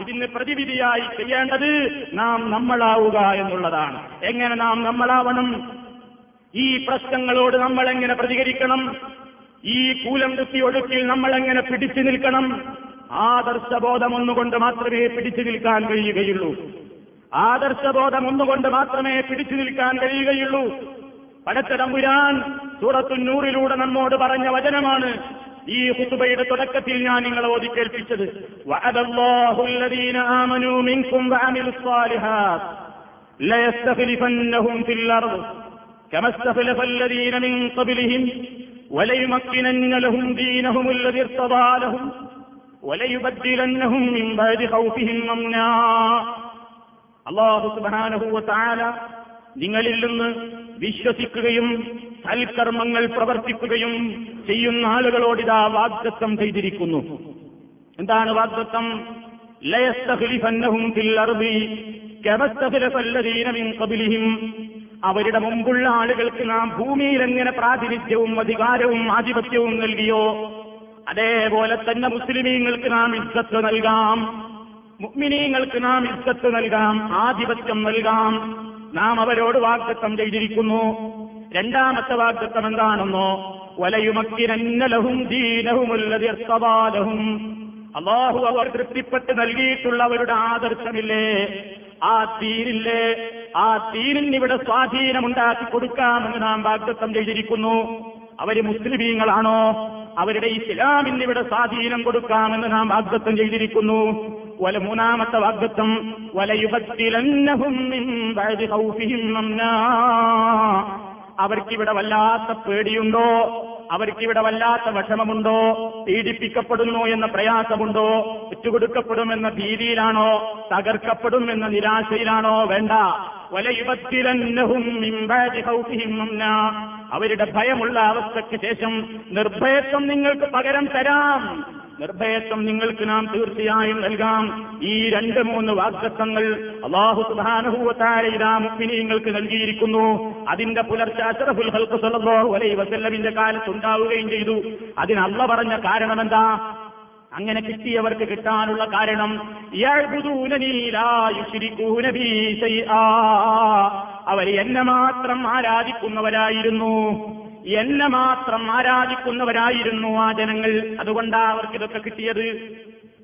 ഇതിന് പ്രതിവിധിയായി ചെയ്യേണ്ടത് നാം നമ്മളാവുക എന്നുള്ളതാണ്. എങ്ങനെ നാം നമ്മളാവണം? ഈ പ്രശ്നങ്ങളോട് നമ്മൾ എങ്ങനെ പ്രതികരിക്കണം? ഈ കൂലം കുത്തി ഒഴുക്കിൽ നമ്മൾ എങ്ങനെ പിടിച്ചു നിൽക്കണം? ആദർശബോധം ഒന്നുകൊണ്ട് മാത്രമേ പിടിച്ചു നിൽക്കാൻ കഴിയുകയുള്ളൂ. ആദർശബോധം ഒന്നുകൊണ്ട് മാത്രമേ പിടിച്ചു നിൽക്കാൻ കഴിയുകയുള്ളൂ. പടച്ചതമ്പുരാൻ സൂറത്തുന്നൂറിലൂടെ നമ്മോട് പറഞ്ഞ വചനമാണ് ഈ ഹുത്തുബയുടെ തുടക്കത്തിൽ ഞാൻ നിങ്ങളെ ഓതി കേൾപ്പിച്ചത് വഅദല്ലാഹു الذين آمنوا منكم وعملوا الصالحات ليستخلفنهم في الأرض كما استخلف الذين من قبلهم وليمكنن لهم دينهم الذي ارتضى لهم وليبدلنهم من بعد خوفهم أمنا അള്ളാഹു സുബാനഹുവ നിങ്ങളിൽ നിന്ന് വിശ്വസിക്കുകയും സൽക്കർമ്മങ്ങൾ പ്രവർത്തിക്കുകയും ചെയ്യുന്ന ആളുകളോടിതാ വാഗ്ദത്തം ചെയ്തിരിക്കുന്നു. എന്താണ് വാഗ്ദത്തം? ലയസ്തഖ്ലിഫന്നഹും ഫിൽ മിൻ അവരുടെ മുമ്പുള്ള ആളുകൾക്ക് നാം ഭൂമിയിൽ എങ്ങനെ പ്രാതിനിധ്യവും അധികാരവും ആധിപത്യവും നൽകിയോ അതേപോലെ തന്നെ മുസ്ലിമീങ്ങൾക്ക് നാം ഇസ്സത്ത് നൽകാം. മുഗ്മിനീങ്ങൾക്ക് നാം ഇസ്സത്ത് നൽകാം ആധിപത്യം നൽകാം. നാം അവരോട് വാഗ്ദത്തം ചെയ്തിരിക്കുന്നു. രണ്ടാമത്തെ വാഗ്ദത്തം എന്താണെന്നോ? വലയുമക്കിരന്നലഹും ദീനഹുമുല്ലതിർത്തവാലഹും അള്ളാഹു അവർ തൃപ്തിപ്പെട്ട് നൽകിയിട്ടുള്ള അവരുടെ ആദർശമില്ലേ? ആ തീരില്ലേ ആ തീരിന് ഇവിടെ സ്വാധീനമുണ്ടാക്കി കൊടുക്കാമെന്ന് നാം വാഗ്ദത്തം ചെയ്തിരിക്കുന്നു. അവർ മുസ്ലിമീങ്ങളാണോ? അവരുടെ ഇസ്ലാമിന് ഇവിടെ സ്വാധീനം കൊടുക്കാമെന്ന് നാം വാഗ്ദത്തം ചെയ്തിരിക്കുന്നു. വല മൂന്നാമത്തെ ഖൗഫിഹിം അംനാ. അവർക്കിവിടെ വല്ലാത്ത പേടിയുണ്ടോ? അവർക്കിവിടെ വല്ലാത്ത വിഷമമുണ്ടോ? പീഡിപ്പിക്കപ്പെടുന്നു എന്ന പ്രയാസമുണ്ടോ? വിറ്റുകൊടുക്കപ്പെടുമെന്ന ഭീതിയിലാണോ? തകർക്കപ്പെടും എന്ന നിരാശയിലാണോ? വേണ്ട. അവരുടെ ഭയമുള്ള അവസ്ഥയ്ക്ക് ശേഷം നിർഭയത്വം നിങ്ങൾക്ക് പകരം തരാം. നിർഭയത്വം നിങ്ങൾക്ക് നാം തീർച്ചയായും നൽകാം. ഈ രണ്ട് മൂന്ന് വാഗ്ദത്തങ്ങൾ അള്ളാഹു മുക്മിനീങ്ങൾക്ക് നൽകിയിരിക്കുന്നു. അതിന്റെ പുലർച്ചെ അഷറഫുൽ ഹൽക്ക് സല്ലല്ലാഹു അലൈഹി വസല്ലമിന്റെ കാലത്ത് ഉണ്ടാവുകയും ചെയ്തു. അതിനല്ല പറഞ്ഞ കാരണം എന്താ അങ്ങനെ കിട്ടിയവർക്ക് കിട്ടാനുള്ള കാരണം. അവർ എന്നെ മാത്രം ആരാധിക്കുന്നവരായിരുന്നു. എന്നെ മാത്രം ആരാധിക്കുന്നവരായിരുന്നു ആ ജനങ്ങൾ. അതുകൊണ്ടാണ് അവർക്ക് ഇതൊക്കെ കിട്ടിയത്.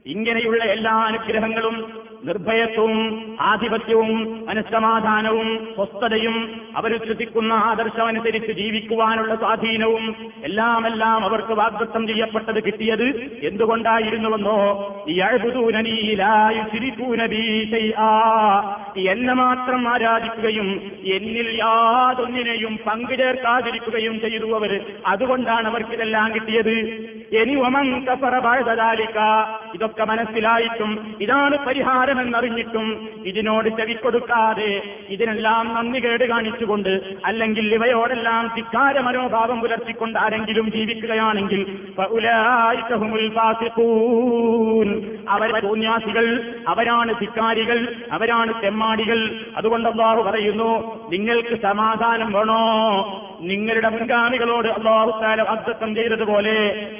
ഇങ്ങനെയുള്ള എല്ലാ അനുഗ്രഹങ്ങളും നിർഭയത്വവും ആധിപത്യവും മനസ്സമാധാനവും സ്വസ്ഥതയും അവർ ശ്രദ്ധിക്കുന്ന ആദർശമനുസരിച്ച് ജീവിക്കുവാനുള്ള സ്വാധീനവും എല്ലാം എല്ലാം അവർക്ക് വാഗ്ദത്തം ചെയ്യപ്പെട്ടത് കിട്ടിയത് എന്തുകൊണ്ടായിരുന്നുവെന്നോ? ഈ എന്നെ മാത്രം ആരാധിക്കുകയും എന്നിൽ യാതൊന്നിനെയും പങ്കു ചേർക്കാതിരിക്കുകയും ചെയ്തു അവർ. അതുകൊണ്ടാണ് അവർക്കിതെല്ലാം കിട്ടിയത്. ഇനി ഒമൻ കഫറ ഇതൊക്കെ മനസ്സിലായിട്ടും ഇതാണ് പരിഹാരമെന്നറിഞ്ഞിട്ടും ഇതിനോട് ചെവിക്കൊടുക്കാതെ ഇതിനെല്ലാം നന്ദി കേട് കാണിച്ചുകൊണ്ട് അല്ലെങ്കിൽ ഇവയോടെല്ലാം ധിക്കാര മനോഭാവം പുലർത്തിക്കൊണ്ട് ആരെങ്കിലും ജീവിക്കുകയാണെങ്കിൽ അവർ തോന്യാസികൾ അവരാണ് ധിക്കാരികൾ അവരാണ് തെമ്മാടികൾ. അതുകൊണ്ട് പറയുന്നു നിങ്ങൾക്ക് സമാധാനം വേണോ? നിങ്ങളുടെ മുൻഗാമികളോട് അള്ളാഹു താല വാഗ്ദത്തം ചെയ്തതുപോലെ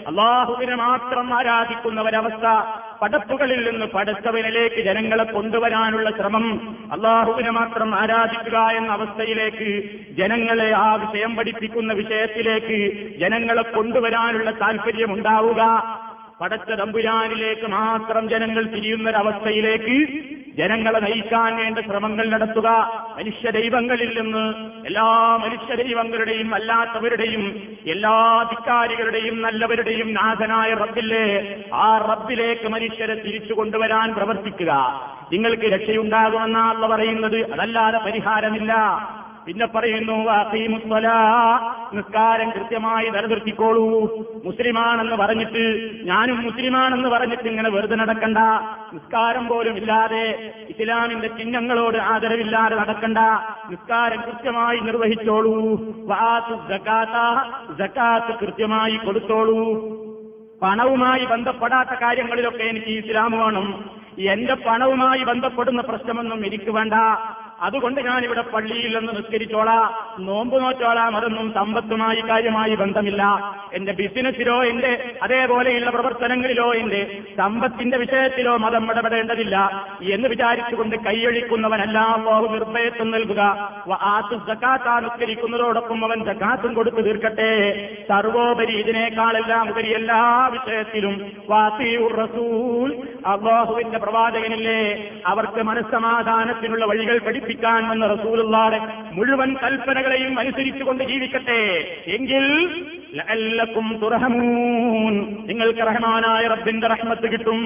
അള്ളാഹുവിനെ മാത്രം ആരാധിക്കുന്ന ഒരവസ്ഥ പടപ്പുകളിൽ നിന്ന് പടച്ചവനിലേക്ക് ജനങ്ങളെ കൊണ്ടുവരാനുള്ള ശ്രമം അള്ളാഹുവിനെ മാത്രം ആരാധിക്കുക എന്ന അവസ്ഥയിലേക്ക് ജനങ്ങളെ ആ വിഷയം പഠിപ്പിക്കുന്ന വിഷയത്തിലേക്ക് ജനങ്ങളെ കൊണ്ടുവരാനുള്ള താല്പര്യം ഉണ്ടാവുക. പടച്ച തമ്പുരാനിലേക്ക് മാത്രം ജനങ്ങൾ തിരിയുന്നൊരവസ്ഥയിലേക്ക് ജനങ്ങളെ നയിക്കാൻ വേണ്ട ശ്രമങ്ങൾ നടത്തുക. മനുഷ്യ ദൈവങ്ങളിൽ നിന്ന് എല്ലാ മനുഷ്യ ദൈവങ്ങളുടെയും അല്ലാത്തവരുടെയും എല്ലാ ധിക്കാരികളുടെയും നല്ലവരുടെയും നാഥനായ റബ്ബില്ലേ ആ റബ്ബിലേക്ക് മനുഷ്യരെ തിരിച്ചു കൊണ്ടുവരാൻ പ്രവർത്തിക്കുക. നിങ്ങൾക്ക് രക്ഷയുണ്ടാകുമെന്നാണല്ലോ പറയുന്നത്. അതല്ലാതെ പരിഹാരമില്ല. പിന്നെ പറയുന്നു നിസ്കാരം കൃത്യമായി നിലനിർത്തിക്കോളൂ. മുസ്ലിമാണെന്ന് പറഞ്ഞിട്ട് ഞാനും മുസ്ലിമാണെന്ന് പറഞ്ഞിട്ട് ഇങ്ങനെ വെറുതെ നടക്കണ്ട. നിസ്കാരം പോലും ഇല്ലാതെ ഇസ്ലാമിന്റെ ചിഹ്നങ്ങളോട് ആദരവില്ലാതെ നടക്കണ്ട. നിസ്കാരം കൃത്യമായി നിർവഹിച്ചോളൂ. ജക്കാത്ത് കൃത്യമായി കൊടുത്തോളൂ. പണവുമായി ബന്ധപ്പെടാത്ത കാര്യങ്ങളിലൊക്കെ എനിക്ക് ഇസ്ലാം വേണം. എന്റെ പണവുമായി ബന്ധപ്പെടുന്ന പ്രശ്നമൊന്നും എനിക്ക് വേണ്ട. അതുകൊണ്ട് ഞാനിവിടെ പള്ളിയിൽ നിന്ന് നിസ്കരിച്ചോളാം. നോമ്പ് നോറ്റോളാം. അതൊന്നും സമ്പത്തുമായി കാര്യമായി ബന്ധമില്ല. എന്റെ ബിസിനസ്സിലോ എന്റെ അതേപോലെയുള്ള പ്രവർത്തനങ്ങളിലോ എന്റെ സമ്പത്തിന്റെ വിഷയത്തിലോ മതം ഇടപെടേണ്ടതില്ല. എന്ന് വിചാരിച്ചുകൊണ്ട് കൈയൊഴിക്കുന്നവനെല്ലാം അള്ളാഹു നിർഭയത്വം നൽകുക. ആത്തു അവൻ സക്കാത്തും കൊടുത്തു തീർക്കട്ടെ. സർവോപരി ഇതിനേക്കാളെല്ലാം ഉപരി എല്ലാ വിഷയത്തിലും റസൂൽ. അള്ളാഹുവിന്റെ പ്രവാചകനില്ലേ അവർക്ക് മനസ്സമാധാനത്തിനുള്ള വഴികൾ പഠിപ്പിക്കാൻ വന്ന റസൂലുള്ളാടെ മുഴുവൻ കൽപ്പനകളെയും അനുസരിച്ചുകൊണ്ട് ജീവിക്കട്ടെ. എങ്കിൽ തുറഹമൂൻ നിങ്ങൾക്ക് റഹ്മാനായ റബ്ബിന്റെ റഹ്മത്ത് കിട്ടും.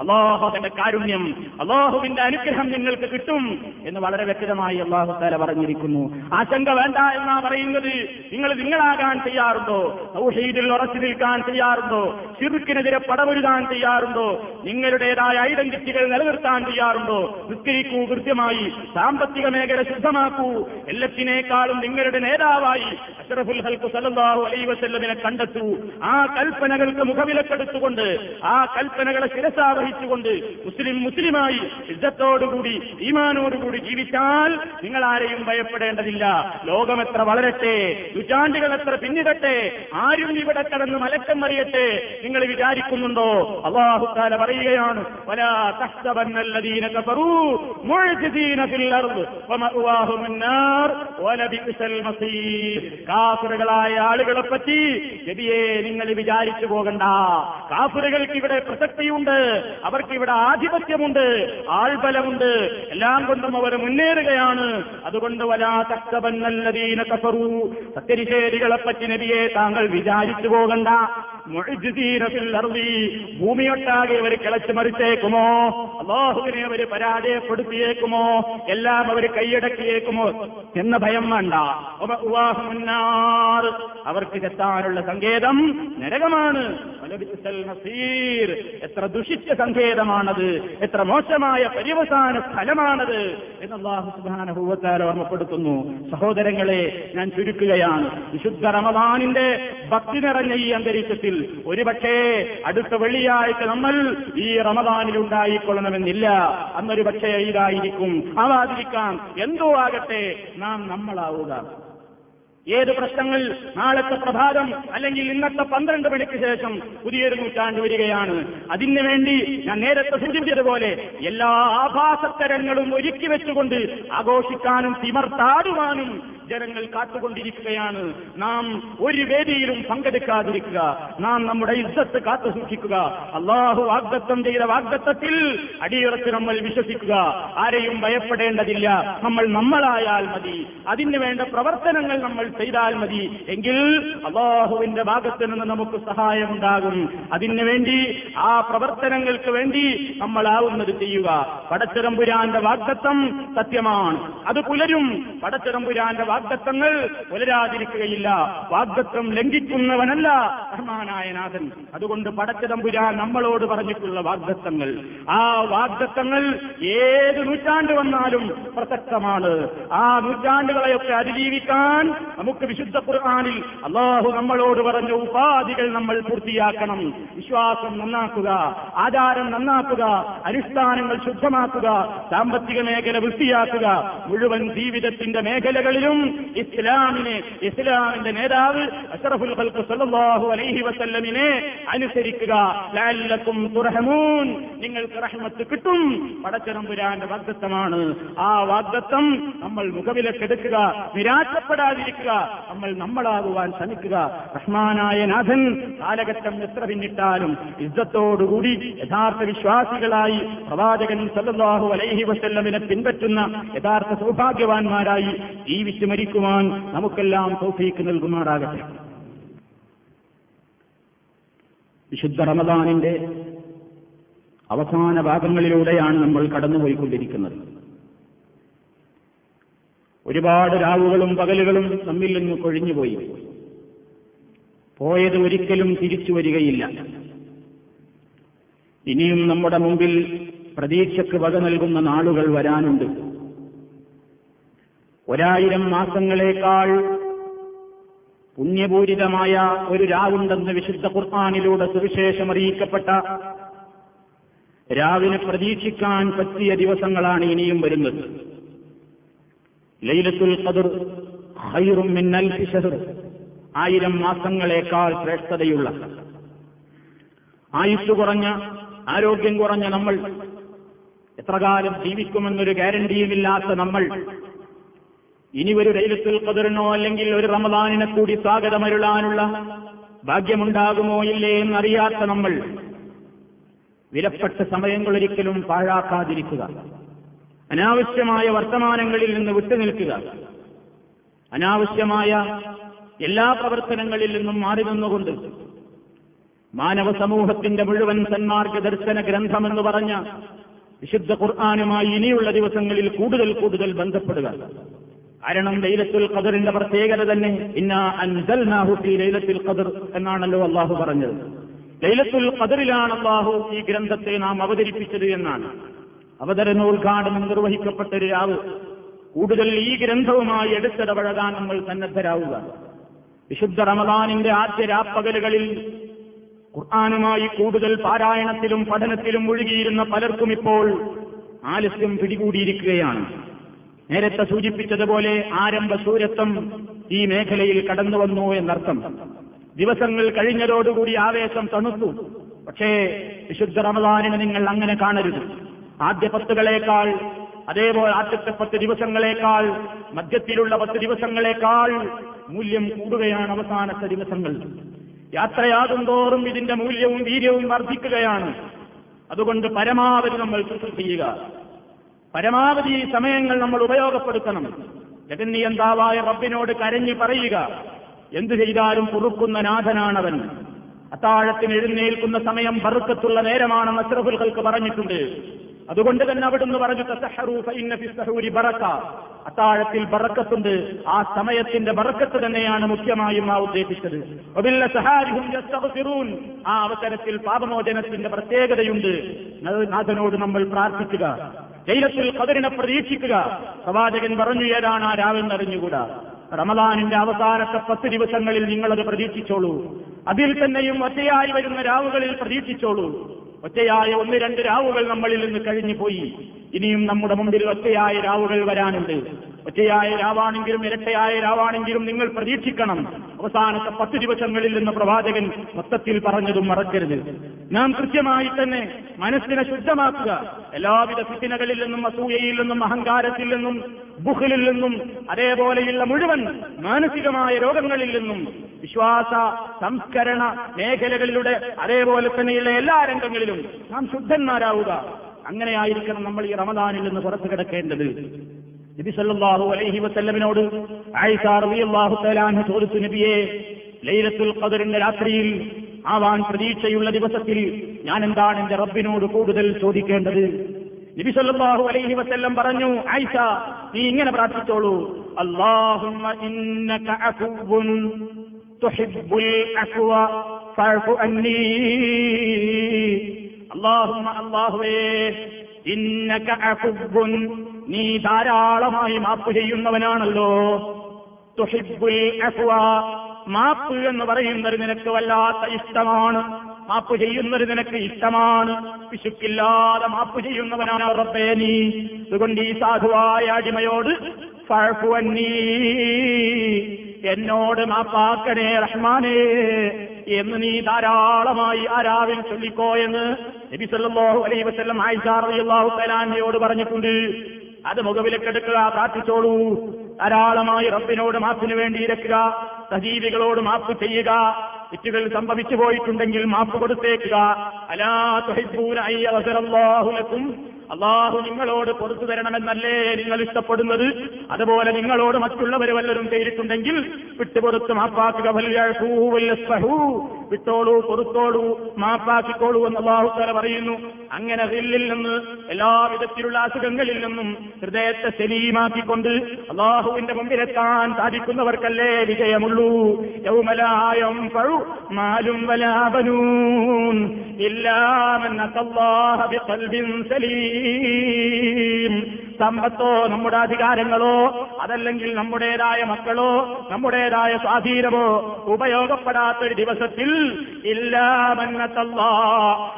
അള്ളാഹുവിന്റെ കാരുണ്യം അള്ളാഹുവിന്റെ അനുഗ്രഹം നിങ്ങൾക്ക് കിട്ടും എന്ന് വളരെ വ്യക്തമായി അള്ളാഹു താല പറഞ്ഞിരിക്കുന്നു. ആശങ്ക വേണ്ട എന്നാ പറയുന്നത് നിങ്ങൾ നിങ്ങളാകാൻ ചെയ്യാറുണ്ടോ സൗഹീദിൽ ഉറച്ചു നിൽക്കാൻ ചെയ്യാറുണ്ടോ ചിറുക്കിനെതിരെ പടമൊരുതാൻ ചെയ്യാറുണ്ടോ നിങ്ങളുടേതായ ഐഡന്റിറ്റികൾ നിലനിർത്താൻ ചെയ്യാറുണ്ടോ നിസ്കരിക്കൂ കൃത്യമായി സാമ്പത്തിക മേഖല ശുദ്ധമാക്കൂ. എല്ലാത്തിനേക്കാളും നിങ്ങളുടെ നേതാവായി അഷറഫുൽ ഹൽക്കു സല്ലല്ലാഹു അലൈഹി വസല്ലമിനെ കണ്ടെത്തൂ. ആ കൽപ്പനകൾക്ക് മുഖവിലക്കെടുത്തുകൊണ്ട് ആ കൽപ്പനകളെ ശിരസാവഹിച്ചുകൊണ്ട് മുസ്ലിം മുസ്ലിമായി യുദ്ധത്തോടുകൂടി ഈമാനോടുകൂടി ജീവിച്ചാൽ നിങ്ങൾ ആരെയും ഭയപ്പെടേണ്ടതില്ല. ലോകമെത്ര വളരട്ടെ നൂറ്റാണ്ടുകൾ എത്ര പിന്നിടട്ടെ ആരും ഇവിടെ കടന്ന് മലക്കം മറിയട്ടെ നിങ്ങൾ വിചാരിക്കുന്നുണ്ടോ? അള്ളാഹുക്കാല പറയുകയാണ് കാഫിറുകളായ ആളുകളെ പറ്റി നബിയെ നിങ്ങൾ വിചാരിച്ചു പോകണ്ട. കാഫറുകൾക്ക് ഇവിടെ പ്രസക്തിയുണ്ട്. അവർക്ക് ഇവിടെ ആധിപത്യമുണ്ട്. ആൾബലമുണ്ട്. എല്ലാം കൊണ്ടും അവർ മുന്നേറുകയാണ്. അതുകൊണ്ട് വലാ തക്തബന്നല്ലദീന കഫറൂ. സത്യനിഷേധികളെപ്പറ്റി നബിയെ താങ്കൾ വിചാരിച്ചു പോകണ്ട. ഭൂമിയൊട്ടാകെ അവർ കിളച്ചു മറിച്ചേക്കുമോ? അള്ളാഹുവിനെ അവർ പരാജയപ്പെടുത്തിയേക്കുമോ? എല്ലാം അവർ കൈയടക്കിയേക്കുമോ? എന്ന ഭയം വേണ്ട. അവർക്ക് ചെത്താനുള്ള സങ്കേതം നരകമാണ്. എത്ര ദുഷിച്ച സങ്കേതമാണത്. എത്ര മോശമായ പര്യവസാന സ്ഥലമാണത് എന്ന് അള്ളാഹു സുബാനഹൂവത്താര ഓർമ്മപ്പെടുത്തുന്നു. സഹോദരങ്ങളെ ഞാൻ ചുരുക്കുകയാണ്. വിശുദ്ധ റമദാനിന്റെ ഭക്തി നിറഞ്ഞ ഈ അന്തരീക്ഷത്തിൽ ഒരുപക്ഷേ അടുത്ത വെള്ളിയാഴ്ച നമ്മൾ ഈ റമദാനിൽ ഉണ്ടായിക്കൊള്ളണമെന്നില്ല. അന്നൊരു പക്ഷേ ഇതായിരിക്കും ആവാതിരിക്കാം. എന്തോ ആകട്ടെ നാം നമ്മളാവുക. ഏത് പ്രശ്നങ്ങൾ? നാളത്തെ പ്രഭാതം അല്ലെങ്കിൽ ഇന്നത്തെ പന്ത്രണ്ട് മണിക്ക് ശേഷം പുതിയൊരു നൂറ്റാണ്ട് വരികയാണ്. അതിനുവേണ്ടി ഞാൻ നേരത്തെ സൂചിപ്പിച്ചതുപോലെ എല്ലാ ആഭാസത്തരങ്ങളും ഒരുക്കി വെച്ചുകൊണ്ട് ആഘോഷിക്കാനും തിമർത്താടുവാനും ജനങ്ങൾ കാത്തുകൊണ്ടിരിക്കുകയാണ്. നാം ഒരു വേദിയിലും പങ്കെടുക്കാതിരിക്കുക. നാം നമ്മുടെ ഇസ്സത്ത് കാത്തുസൂക്ഷിക്കുക. അള്ളാഹു വാഗ്ദത്തം ചെയ്ത വാഗ്ദത്തത്തിൽ അടിയുറച്ച് നമ്മൾ വിശ്വസിക്കുക. ആരെയും ഭയപ്പെടേണ്ടതില്ല. നമ്മൾ നമ്മളായാൽ മതി. അതിന് വേണ്ട പ്രവർത്തനങ്ങൾ നമ്മൾ ചെയ്താൽ മതി. എങ്കിൽ അള്ളാഹുവിന്റെ ഭാഗത്ത് നിന്ന് നമുക്ക് സഹായമുണ്ടാകും. അതിന് വേണ്ടി ആ പ്രവർത്തനങ്ങൾക്ക് വേണ്ടി നമ്മളാവുന്നത് ചെയ്യുക. പടച്ചിറമ്പുരാന്റെ വാഗ്ദത്തം സത്യമാണ്. അത് പുലരും. പടച്ചിറമ്പുരാന്റെ വാഗ്ദത്തങ്ങൾ പുലരാതിരിക്കുകയില്ല. വാഗ്ദത്തം ലംഘിക്കുന്നവനല്ല റഹ്മാനായ നാഥൻ. അതുകൊണ്ട് പടച്ചതമ്പുരാൻ നമ്മളോട് പറഞ്ഞിട്ടുള്ള വാഗ്ദത്തങ്ങൾ. ആ വാഗ്ദത്തങ്ങൾ ഏത് നൂറ്റാണ്ട് വന്നാലും പ്രസക്തമാണ്. ആ നൂറ്റാണ്ടുകളെയൊക്കെ അതിജീവിക്കാൻ നമുക്ക് വിശുദ്ധ ഖുർആാനിൽ അള്ളാഹു നമ്മളോട് പറഞ്ഞ ഉപാധികൾ നമ്മൾ പൂർത്തിയാക്കണം. വിശ്വാസം നന്നാക്കുക ആചാരം നന്നാക്കുക അനുഷ്ഠാനങ്ങൾ ശുദ്ധമാക്കുക സാമ്പത്തിക മേഖല വൃത്തിയാക്കുക മുഴുവൻ ജീവിതത്തിന്റെ മേഖലകളിലും ഇസ്ലാമിനെ ഇസ്ലാമിന്റെ നേതാവ് അഷറഫുൽ സല്ലല്ലാഹു അലൈഹി വസല്ലമിനെ അനുസരിക്കുക. ലഅല്ലക്കും തുർഹമൂൻ. നിങ്ങൾക്ക് റഹ്മത്ത് കിട്ടും. പടച്ചതമ്പുരാന്റെ വാഗ്ദത്തമാണ്. ആ വാഗ്ദത്തം നമ്മൾ മുഖവിലക്കെടുക്കുക നിരാശപ്പെടാതിരിക്കുക. നമ്മൾ നമ്മളാകുവാൻ ശ്രമിക്കുക. റഹ്മാനായ നാഥൻ കാലഘട്ടം എത്ര പിന്നിട്ടാലും യുദ്ധത്തോടുകൂടി യഥാർത്ഥ വിശ്വാസികളായി പ്രവാചകൻ സല്ലല്ലാഹു അലൈഹി വസല്ലമിനെ പിൻപറ്റുന്ന യഥാർത്ഥ സൗഭാഗ്യവാന്മാരായി ജീവിച്ചു മരിക്കുവാൻ നമുക്കെല്ലാം തോഫീക്ക് നൽകുമാറാകട്ടെ. വിശുദ്ധ റമദാനിന്റെ അവസാന ഭാഗങ്ങളിലൂടെയാണ് നമ്മൾ കടന്നുപോയിക്കൊണ്ടിരിക്കുന്നത്. ഒരുപാട് രാവുകളും പകലുകളും നമ്മിൽ നിന്ന് കൊഴിഞ്ഞുപോയി. പോയത് ഒരിക്കലും തിരിച്ചു വരികയില്ല. ഇനിയും നമ്മുടെ മുമ്പിൽ പ്രതീക്ഷയ്ക്ക് വക നൽകുന്ന നാളുകൾ വരാനുണ്ട്. ഒരായിരം മാസങ്ങളേക്കാൾ പുണ്യപൂരിതമായ ഒരു രാവുണ്ടെന്ന് വിശുദ്ധ ഖുർആാനിലൂടെ സുവിശേഷം അറിയിക്കപ്പെട്ട രാവിനെ പ്രതീക്ഷിക്കാൻ പറ്റിയ ദിവസങ്ങളാണ് ഇനിയും വരുന്നത്. ലൈലത്തുൽ ഖദർ ഖൈറും മിന്നൽ ശഹർ. ആയിരം മാസങ്ങളേക്കാൾ ശ്രേഷ്ഠതയുള്ള ആയുസ് കുറഞ്ഞ ആരോഗ്യം കുറഞ്ഞ നമ്മൾ എത്രകാലം ജീവിക്കുമെന്നൊരു ഗ്യാരണ്ടിയുമില്ലാത്ത നമ്മൾ ഇനി ഒരു ലൈലത്തുൽ ഖദറിനോ അല്ലെങ്കിൽ ഒരു റമദാനിനെ കൂടി സ്വാഗതമരുളാനുള്ള ഭാഗ്യമുണ്ടാകുമോ ഇല്ലേ എന്നറിയാത്ത നമ്മൾ വിലപ്പെട്ട സമയങ്ങൾ ഒരിക്കലും പാഴാക്കാതിരിക്കുക. അനാവശ്യമായ വർത്തമാനങ്ങളിൽ നിന്ന് വിട്ടുനിൽക്കുക. അനാവശ്യമായ എല്ലാ പ്രവർത്തനങ്ങളിൽ നിന്നും മാറി നിന്നുകൊണ്ട് മാനവ സമൂഹത്തിന്റെ മുഴുവൻ സന്മാർഗ ദർശന ഗ്രന്ഥമെന്ന് പറഞ്ഞ വിശുദ്ധ ഖുർആാനുമായി ഇനിയുള്ള ദിവസങ്ങളിൽ കൂടുതൽ കൂടുതൽ ബന്ധപ്പെടുക. കാരണം ലൈലത്തുൽ ഖദറിന്റെ പ്രത്യേകത തന്നെ ഇന്ന അൻസൽനാഹു ഫീ ലൈലത്തുൽ ഖദർ എന്നാണല്ലോ അള്ളാഹു പറഞ്ഞത്. ലൈലത്തുൽ ഖദറിലാണ് അള്ളാഹു ഈ ഗ്രന്ഥത്തെ നാം അവതരിപ്പിച്ചത് എന്നാണ്. അവതരണോദ്ഘാടനം നിർവഹിക്കപ്പെട്ട ഒരു രാവ് കൂടുതൽ ഈ ഗ്രന്ഥവുമായി എടുത്തിടപഴകാൻ നമ്മൾ സന്നദ്ധരാവുക. വിശുദ്ധ റമദാനിന്റെ ആദ്യ രാപ്പകലുകളിൽ ഖുർആാനുമായി കൂടുതൽ പാരായണത്തിലും പഠനത്തിലും ഒഴുകിയിരുന്ന പലർക്കും ഇപ്പോൾ ആലസ്യം പിടികൂടിയിരിക്കുകയാണ്. നേരത്തെ സൂചിപ്പിച്ചതുപോലെ ആരംഭ സൂര്യത്വം ഈ മേഖലയിൽ കടന്നു വന്നു എന്നർത്ഥം. ദിവസങ്ങൾ കഴിഞ്ഞതോടുകൂടി ആവേശം തണുത്തു. പക്ഷേ വിശുദ്ധ റമദാനിന് നിങ്ങൾ അങ്ങനെ കാണരുത്. ആദ്യ പത്തുകളേക്കാൾ അതേപോലെ ആദ്യത്തെ പത്ത് ദിവസങ്ങളേക്കാൾ മധ്യത്തിലുള്ള പത്ത് ദിവസങ്ങളേക്കാൾ മൂല്യം കൂടുകയാണ് അവസാനത്തെ ദിവസങ്ങൾ. യാത്രയാകും തോറും ഇതിന്റെ മൂല്യവും വീര്യവും വർദ്ധിക്കുകയാണ്. അതുകൊണ്ട് പരമാവധി നമ്മൾ ചെയ്യുക. പരമാവധി ഈ സമയങ്ങൾ നമ്മൾ ഉപയോഗപ്പെടുത്തണം. ജഗന്നിയന്താവായ റബ്ബിനോട് കരഞ്ഞു പറയുക എന്തു ചെയ്താലും കുറുക്കുന്ന നാഥനാണവൻ. അത്താഴത്തിന് എഴുന്നേൽക്കുന്ന സമയം ബറുക്കത്തുള്ള നേരമാണെന്ന് അഷ്റഫുൽ പറഞ്ഞിട്ടുണ്ട്. അതുകൊണ്ട് തന്നെ അവിടുന്ന് പറഞ്ഞു ബറക്ക. അത്താഴത്തിൽ ബറക്കത്തുണ്ട്. ആ സമയത്തിന്റെ ബറക്കത്ത് തന്നെയാണ് മുഖ്യമായും ആ ഉദ്ദേശിച്ചത്. ആ അവസരത്തിൽ പാപമോചനത്തിന്റെ പ്രത്യേകതയുണ്ട്. നാഥനോട് നമ്മൾ പ്രാർത്ഥിക്കുക. ലൈലത്തുൽ ഖദറിനെ പ്രതീക്ഷിക്കുക. പ്രവാചകൻ പറഞ്ഞു ഏതാണ് ആ രാവെന്നറിഞ്ഞുകൂടാ റമദാനിന്റെ അവസാനത്തെ പത്ത് ദിവസങ്ങളിൽ നിങ്ങളത് പ്രതീക്ഷിച്ചോളൂ. അതിൽ തന്നെയും ഒറ്റയായി വരുന്ന രാവുകളിൽ പ്രതീക്ഷിച്ചോളൂ. ഒറ്റയായ ഒന്ന് രണ്ട് രാവുകൾ നമ്മളിൽ നിന്ന് കഴിഞ്ഞു പോയി ഇനിയും നമ്മുടെ മുമ്പിൽ ഒറ്റയായ രാവുകൾ വരാനുണ്ട്. ഒറ്റയായ രാവാണെങ്കിലും ഇരട്ടയായ രാവാണെങ്കിലും നിങ്ങൾ പ്രതീക്ഷിക്കണം. അവസാനത്തെ പത്ത് ദിവസങ്ങളിൽ നിന്ന് പ്രവാചകൻ മൊത്തത്തിൽ പറഞ്ഞതും മറക്കരുത്. നാം കൃത്യമായി തന്നെ മനസ്സിനെ ശുദ്ധമാക്കുക. എല്ലാവിധ ഫിത്തിനകളിൽ നിന്നും അസൂയയിൽ നിന്നും അഹങ്കാരത്തിൽ നിന്നും ബുഹലിൽ നിന്നും അതേപോലെയുള്ള മുഴുവൻ മാനസികമായ രോഗങ്ങളിൽ നിന്നും വിശ്വാസ സംസ്കരണ മേഖലകളിലൂടെ അതേപോലെ തന്നെയുള്ള എല്ലാ രംഗങ്ങളിലും നാം ശുദ്ധന്മാരാവുക. അങ്ങനെയായിരിക്കണം നമ്മൾ ഈ റമദാനിൽ നിന്ന് പുറത്തു കിടക്കേണ്ടത്. നബി സല്ലല്ലാഹു അലൈഹി വസല്ലമിനോട് ആയിഷ റളിയല്ലാഹു തആല അൻഹ ചോദിച്ചു നബിയെ ലൈലത്തുൽ ഖദറിന്റെ രാത്രിയിൽ ആവാൻ പ്രതീക്ഷയുള്ള ദിവസത്തിൽ ഞാൻ എന്താണ് എന്റെ റബ്ബിനോട് കൂടുതൽ ചോദിക്കേണ്ടത്? നബി സല്ലല്ലാഹു അലൈഹി വസല്ലം പറഞ്ഞു ആയിഷ നീ ഇങ്ങനെ പ്രാർത്ഥിച്ചോളൂ അല്ലാഹുമ്മ ഇന്നക അഫുവ്വുൻ തുഹിബ്ബുൽ അഫ്വ ഫഅഫു അന്നീ. അല്ലാഹുമ്മ അല്ലാഹുവേ നീ ധാരാളമായി മാപ്പ് ചെയ്യുന്നവനാണല്ലോ. മാപ്പ് എന്ന് പറയുന്നത് നിനക്ക് വല്ലാത്ത ഇഷ്ടമാണ്. മാപ്പ് ചെയ്യുന്നത് നിനക്ക് ഇഷ്ടമാണ്. പിശുക്കില്ലാതെ മാപ്പ് ചെയ്യുന്നവനാണ് റബ്ബേ നീ. അതുകൊണ്ട് ഈ സാധുവായ അടിമയോട് എന്നോട് മാപ്പാക്കണേ റഹ്മാനേ എന്ന് നീ ധാരാളമായി ആരാവിൽ ചൊല്ലിക്കോ എന്ന് നബി സല്ലാഹു അലൈ വസ്ലം ആയിഷ റളിയല്ലാഹു തആലയോട് പറഞ്ഞിട്ടുണ്ട്. അത് മുഖവിലക്കെടുക്കുക പ്രാർത്ഥിച്ചോളൂ. ധാരാളമായി റബ്ബിനോട് മാപ്പിന് വേണ്ടി ഇരക്കുക സജീവികളോട് മാപ്പ് ചെയ്യുക. തെറ്റുകൾ സംഭവിച്ചു പോയിട്ടുണ്ടെങ്കിൽ മാപ്പ് കൊടുത്തേക്കുക. അലാ തുഹിബ്ബൂന അയ്യഗ്ഫിറല്ലാഹു ലക്കും. അള്ളാഹു നിങ്ങളോട് പൊറത്തു തരണമെന്നല്ലേ നിങ്ങൾ ഇഷ്ടപ്പെടുന്നത്? അതുപോലെ നിങ്ങളോട് മറ്റുള്ളവർ വല്ലതും ചെയ്തിട്ടുണ്ടെങ്കിൽ വിട്ടുപൊറുത്ത് മാപ്പാക്കുക. വിട്ടോളൂ പൊറുത്തോളൂ മാപ്പാക്കിക്കോളൂ എന്ന് അള്ളാഹു പറയുന്നു. അങ്ങനെ റില്ലിൽ നിന്ന് എല്ലാവിധത്തിലുള്ള അസുഖങ്ങളിൽ നിന്നും ഹൃദയത്തെ സലീമാക്കിക്കൊണ്ട് അള്ളാഹുവിന്റെ മുമ്പിലെത്താൻ സാധിക്കുന്നവർക്കല്ലേ വിജയമുള്ളൂ. യൗമലായം പഴു മാലും വലാപനൂ സമ്പത്തോ നമ്മുടെ അധികാരങ്ങളോ അതല്ലെങ്കിൽ നമ്മുടേതായ മക്കളോ നമ്മുടേതായ സ്വാധീനമോ ഉപയോഗപ്പെടാത്തൊരു ദിവസത്തിൽ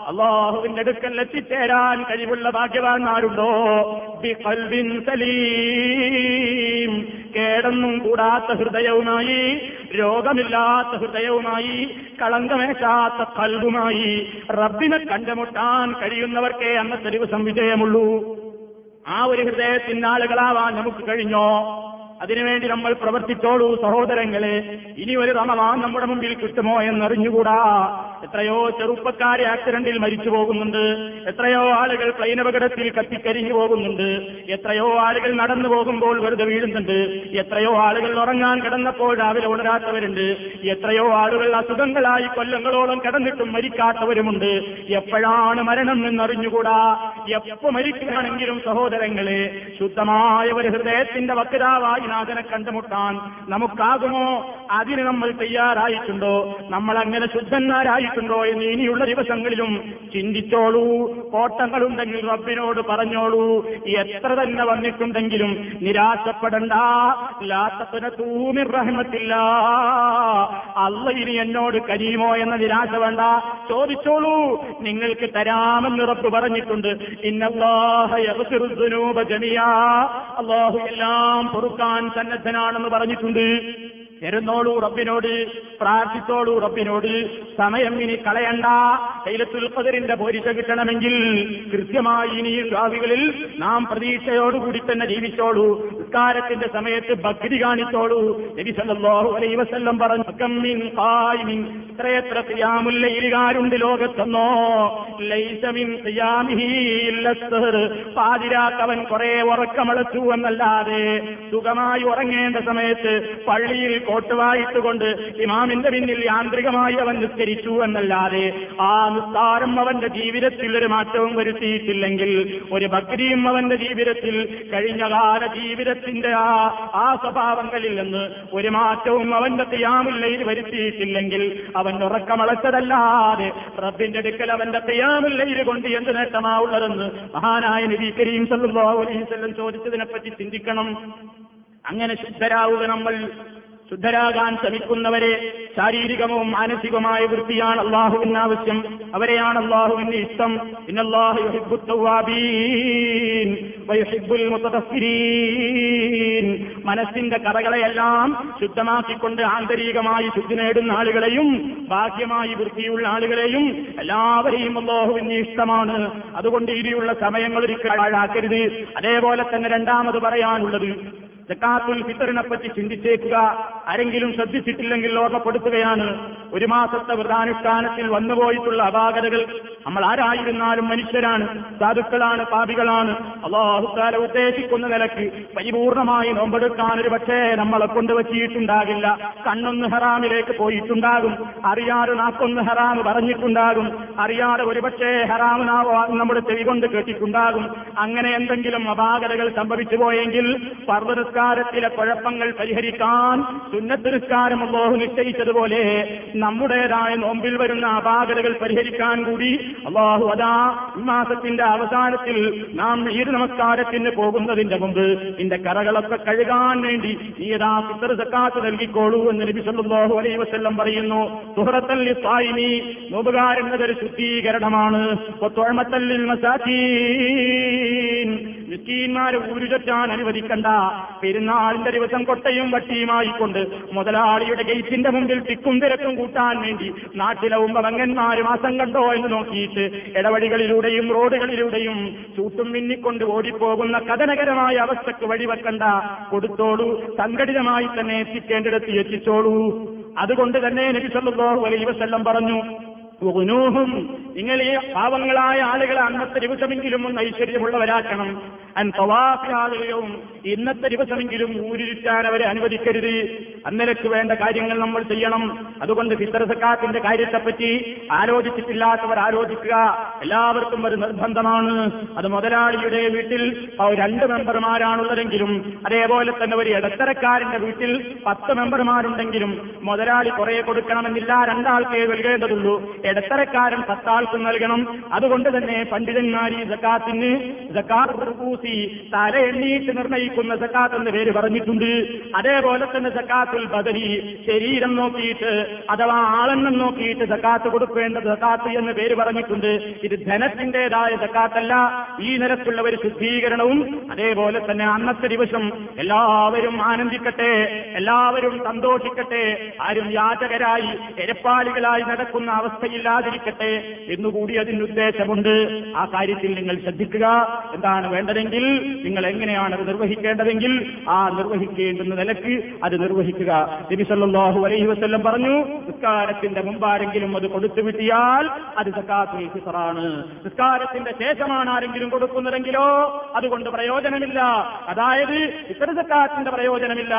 അള്ളാഹുവിന്റെ അടുക്കൽ എത്തിച്ചേരാൻ കഴിവുള്ള ഭാഗ്യവാന്മാരുണ്ടോ? സലീം. കേടൊന്നും കൂടാത്ത ഹൃദയവുമായി രോഗമില്ലാത്ത ഹൃദയവുമായി കളങ്കമേശാത്ത കൽവുമായി റബ്ബിനെ കണ്ടുമുട്ടാൻ കഴിയുന്നവർക്കേ അന്നത്തെ ദിവസം വിജയമുള്ളൂ. ആ ഒരു ഹൃദയത്തിന്റെ ആളുകളാവാൻ നമുക്ക് കഴിഞ്ഞോ? അതിനുവേണ്ടി നമ്മൾ പ്രവർത്തിച്ചോളൂ സഹോദരങ്ങളെ. ഇനി ഒരു റമവാൻ നമ്മുടെ മുമ്പിൽ കിട്ടുമോ എന്നറിഞ്ഞുകൂടാ. എത്രയോ ചെറുപ്പക്കാരെ ആക്സിഡന്റിൽ മരിച്ചു പോകുന്നുണ്ട്. എത്രയോ ആളുകൾ പ്ലെയിൻ അപകടത്തിൽ കത്തിക്കരിഞ്ഞു പോകുന്നുണ്ട്. എത്രയോ ആളുകൾ നടന്നു പോകുമ്പോൾ വെറുതെ വീഴുന്നുണ്ട്. എത്രയോ ആളുകൾ ഉറങ്ങാൻ കിടന്നപ്പോൾ രാവിലെ ഉണരാത്തവരുണ്ട്. എത്രയോ ആളുകൾ അസുഖങ്ങളായി കൊല്ലങ്ങളോളം കിടന്നിട്ടും മരിക്കാത്തവരുമുണ്ട്. എപ്പോഴാണ് മരണം എന്നറിഞ്ഞുകൂടാ? എപ്പോ മരിക്കുകയാണെങ്കിലും സഹോദരങ്ങളെ ശുദ്ധമായ ഒരു ഹൃദയത്തിന്റെ വക്താവായി നാഥനെ കണ്ടുമുട്ടാൻ നമുക്കാകുമോ? അതിന് നമ്മൾ തയ്യാറായിട്ടുണ്ടോ? നമ്മൾ അങ്ങനെ ശുദ്ധന്മാരായിട്ടുണ്ടോ എന്ന് ഇനിയുള്ള ദിവസങ്ങളിലും ചിന്തിച്ചോളൂ. കോട്ടങ്ങളുണ്ടെങ്കിൽ റബ്ബിനോട് പറഞ്ഞോളൂ. എത്ര തന്നെ വന്നിട്ടുണ്ടെങ്കിലും നിരാശപ്പെടണ്ട. ലാത്തപ്പന തൂമി റഹ്മത്തില്ല. അല്ല ഇനി എന്നോട് കരീമോ എന്ന നിരാശ വേണ്ട. ചോദിച്ചോളൂ. നിങ്ങൾക്ക് തരാമെന്ന് റബ്ബ് പറഞ്ഞിട്ടുണ്ട്. ഇന്നല്ലാഹ ജമിയാ. അള്ളാഹു എല്ലാം പൊറുക്കാൻ സന്നദ്ധനാണെന്ന് പറഞ്ഞിട്ടുണ്ട്. തരുന്നോളൂ റബ്ബിനോട് പ്രാർത്ഥിച്ചോളൂ റബ്ബിനോട്. സമയം ഇനി കളയണ്ട. തൈലത്തുൽ ഖദറിന്റെ പോരിശ കിട്ടണമെങ്കിൽ കൃത്യമായി ഇനി രാവികളിൽ നാം പ്രതീക്ഷയോടുകൂടി തന്നെ ജീവിച്ചോളൂ. നിസ്കാരത്തിന്റെ സമയത്ത് ഭക്തി കാണിച്ചോളൂ. നബി സല്ലല്ലാഹു അലൈഹി വസല്ലം പറഞ്ഞു ഇത്രയത്ര മിൻ ഖായിമിൻ. ഖിയാമുല്ലൈലുകാരുണ്ട് ലോകത്തെന്നോ? ലൈസ മിൻ ഖിയാമിഹി ഇല്ല പാതിരാക്കവൻ കുറെ ഉറക്കമളച്ചു എന്നല്ലാതെ സുഖമായി ഉറങ്ങേണ്ട സമയത്ത് പള്ളിയിൽ കോട്ടുവായിട്ടുകൊണ്ട് ഇമാമിന്റെ പിന്നിൽ യാന്ത്രികമായി അവൻ നിസ്കരിച്ചു എന്നല്ലാതെ ആ നിസ്താരം അവന്റെ ജീവിതത്തിൽ ഒരു മാറ്റവും വരുത്തിയിട്ടില്ലെങ്കിൽ ഒരു ഭക്തിയും അവന്റെ ജീവിതത്തിൽ കഴിഞ്ഞ കാല ജീവിതത്തിന്റെ ആ ആ സ്വഭാവങ്ങളിൽ നിന്ന് ഒരു മാറ്റവും അവന്റെ തെയ്യാമുല്ലയിൽ വരുത്തിയിട്ടില്ലെങ്കിൽ അവൻ ഉറക്കമളച്ചതല്ലാതെ റബ്ബിന്റെ അടുക്കൽ അവന്റെ തെയ്യാമുല്ലയിൽ കൊണ്ട് എന്ത് നേട്ടമാവുള്ളതെന്ന് മഹാനായ നബി കരീം സല്ലാ അലൈഹി ചോദിച്ചതിനെപ്പറ്റി ചിന്തിക്കണം. അങ്ങനെ ശുദ്ധരാവുക നമ്മൾ ശുദ്ധരാകാൻ ശ്രമിക്കുന്നവരെ ശാരീരികവും മാനസികവുമായ വൃത്തിയാണ് അള്ളാഹുവിന് ആവശ്യം അവരെയാണ് അള്ളാഹുവിന്റെ ഇഷ്ടം. മനസ്സിന്റെ കറകളെയെല്ലാം ശുദ്ധമാക്കിക്കൊണ്ട് ആന്തരികമായി ശുദ്ധി നേടുന്ന ആളുകളെയും ബാഹ്യമായി വൃത്തിയുള്ള ആളുകളെയും എല്ലാവരെയും അള്ളാഹുവിന് ഇഷ്ടമാണ്. അതുകൊണ്ട് ഇനിയുള്ള സമയങ്ങൾ ഒരിക്കൽ അതേപോലെ തന്നെ രണ്ടാമത് പറയാനുള്ളത്. ജക്കാത്തുൽ ഫിത്തറിനെ ചിന്തിച്ചേക്കുക. ആരെങ്കിലും ശ്രദ്ധിച്ചിട്ടില്ലെങ്കിൽ ഓർമ്മപ്പെടുത്തുകയാണ്. ഒരു മാസത്തെ വ്രതാനുഷ്ഠാനത്തിൽ വന്നുപോയിട്ടുള്ള അപാകതകൾ. നമ്മൾ ആരായിരുന്നാലും മനുഷ്യരാണ് സാധുക്കളാണ് പാപികളാണ്. അള്ളാഹുക്കാല ഉദ്ദേശിക്കുന്ന നിലയ്ക്ക് പരിപൂർണമായി നോമ്പെടുക്കാൻ ഒരു പക്ഷേ നമ്മളെ കൊണ്ട് പറ്റിയിട്ടുണ്ടാകില്ല. കണ്ണൊന്ന് ഹറാമിലേക്ക് പോയിട്ടുണ്ടാകും. അറിയാതെ നാക്കൊന്ന് ഹറാമ് പറഞ്ഞിട്ടുണ്ടാകും. അറിയാതെ ഒരുപക്ഷേ ഹറാമ് നമ്മുടെ ചെവി കൊണ്ട് കേട്ടിട്ടുണ്ടാകും. അങ്ങനെ എന്തെങ്കിലും അപാകതകൾ സംഭവിച്ചു പോയെങ്കിൽ പർവതസ്കാരത്തിലെ കുഴപ്പങ്ങൾ പരിഹരിക്കാൻ സുന്നത്ത് നിസ്കാരം അള്ളാഹു നിശ്ചയിച്ചതുപോലെ നമ്മുടേതായ നോമ്പിൽ വരുന്ന അപാകതകൾ പരിഹരിക്കാൻ കൂടി അള്ളാഹു അതാ ഈ മാസത്തിന്റെ അവസാനത്തിൽ നാം ഈ നമസ്കാരത്തിന് പോകുന്നതിന്റെ മുമ്പ് നിന്റെ കറകളൊക്കെ കഴുകാൻ വേണ്ടി നീ യഥാ ഫിത്തർ സക്കാത്ത് നൽകിക്കോളൂ എന്ന് നബി സല്ലല്ലാഹു അലൈഹി വസല്ലം പറയുന്നു. സുഹൃത്തല്ലി സ്വായിനി നോമ്പുകാരെന്നതൊരു ശുദ്ധീകരണമാണ്. തൊഴമത്തല്ലിൽ മസാക്കീൻ മിസ്കീന്മാരെ ഊരുചൊറ്റാൻ അനുവദിക്കണ്ട. പെരുന്നാളിന്റെ ദിവസം കൊട്ടയും വട്ടിയുമായി കൊണ്ട് മുതലാളിയുടെ ഗേറ്റിന്റെ മുമ്പിൽ തിക്കും തിരക്കും കൂട്ടാൻ വേണ്ടി നാട്ടിലെ ഉമ്പവങ്ങന്മാര് മാസം കണ്ടോ എന്ന് നോക്കിയിട്ട് ഇടവഴികളിലൂടെയും റോഡുകളിലൂടെയും ചൂട്ടും മിന്നിക്കൊണ്ട് ഓടിപ്പോകുന്ന കഥനകരമായ അവസ്ഥക്ക് വഴിവെക്കണ്ട. കൊടുത്തോളൂ സംഘടിതമായി തന്നെ എത്തിക്കേണ്ടിടത്ത് എത്തിച്ചോളൂ. അതുകൊണ്ട് തന്നെ നബി സല്ലല്ലാഹു അലൈഹി വസല്ലം പറഞ്ഞു നിങ്ങൾ ഈ പാവങ്ങളായ ആളുകളെ അന്നത്തെ ദിവസമെങ്കിലും ഒന്ന് ഐശ്വര്യമുള്ളവരാക്കണം. തവാഫിയാളുകളും ഇന്നത്തെ ദിവസമെങ്കിലും ഊരിരിച്ചാൻ അവരെ അനുവദിക്കരുത്. അന്നലക്ക് വേണ്ട കാര്യങ്ങൾ നമ്മൾ ചെയ്യണം. അതുകൊണ്ട് ഫിത്തർ സക്കാത്തിന്റെ കാര്യത്തെപ്പറ്റി ആലോചിച്ചിട്ടില്ലാത്തവർ ആലോചിക്കുക. എല്ലാവർക്കും ഒരു നിർബന്ധമാണ്. അത് മുതലാളിയുടെ വീട്ടിൽ രണ്ട് മെമ്പർമാരാണുള്ളതെങ്കിലും അതേപോലെ തന്നെ ഒരു ഇടത്തരക്കാരന്റെ വീട്ടിൽ പത്ത് മെമ്പർമാരുണ്ടെങ്കിലും മുതലാളി കുറെ കൊടുക്കണമെന്നില്ല. രണ്ടാൾക്കേ നൽകേണ്ടതുള്ളൂ. ഇടത്തരക്കാരൻ പത്താൾക്ക് നൽകണം. അതുകൊണ്ട് തന്നെ പണ്ഡിതന്മാർ ഈ സക്കാത്തിന് സക്കാത്ത് തല എണ്ണീട്ട് നിർണയിക്കുന്ന സക്കാത്ത് എന്ന് പേര് പറഞ്ഞിട്ടുണ്ട്. അതേപോലെ തന്നെ സക്കാത്തുൽ ബദരി ശരീരം നോക്കിയിട്ട് അഥവാ ആളെണ്ണം നോക്കിയിട്ട് സക്കാത്ത് കൊടുക്കേണ്ട സക്കാത്ത് എന്ന് പേര് പറഞ്ഞിട്ടുണ്ട്. ഇത് ധനത്തിന്റേതായ സക്കാത്തല്ല. ഈ നിരക്കുള്ള ഒരു ശുദ്ധീകരണവും അതേപോലെ തന്നെ അന്നത്തെ ദിവസം എല്ലാവരും ആനന്ദിക്കട്ടെ എല്ലാവരും സന്തോഷിക്കട്ടെ ആരും യാചകരായി എരപ്പാളികളായി നടക്കുന്ന അവസ്ഥയില്ലാതിരിക്കട്ടെ. എന്നുകൂടി അതിന് ഉദ്ദേശമുണ്ട്. ആ കാര്യത്തിൽ നിങ്ങൾ ശ്രദ്ധിക്കുക. എന്താണ് വേണ്ടതെങ്കിൽ നിങ്ങൾ എങ്ങനെയാണ് അത് നിർവഹിക്കേണ്ടതെങ്കിൽ ആ നിർവഹിക്കേണ്ടുന്ന നിലയ്ക്ക് അത് നിർവഹിക്കുക. നബി സല്ലല്ലാഹു അലൈഹി വസല്ലം പറഞ്ഞു നിസ്കാരത്തിന്റെ മുമ്പാരെങ്കിലും അത് കൊടുത്തു വിട്ടിയാൽ അത് സക്കാത്തുൽ ഫിത്റാണ്. നിസ്കാരത്തിന്റെ ശേഷമാണ് ആരെങ്കിലും കൊടുക്കുന്നതെങ്കിലോ അതുകൊണ്ട് പ്രയോജനമില്ല. അതായത് ഇത്തര സക്കാത്തിന്റെ പ്രയോജനമില്ല.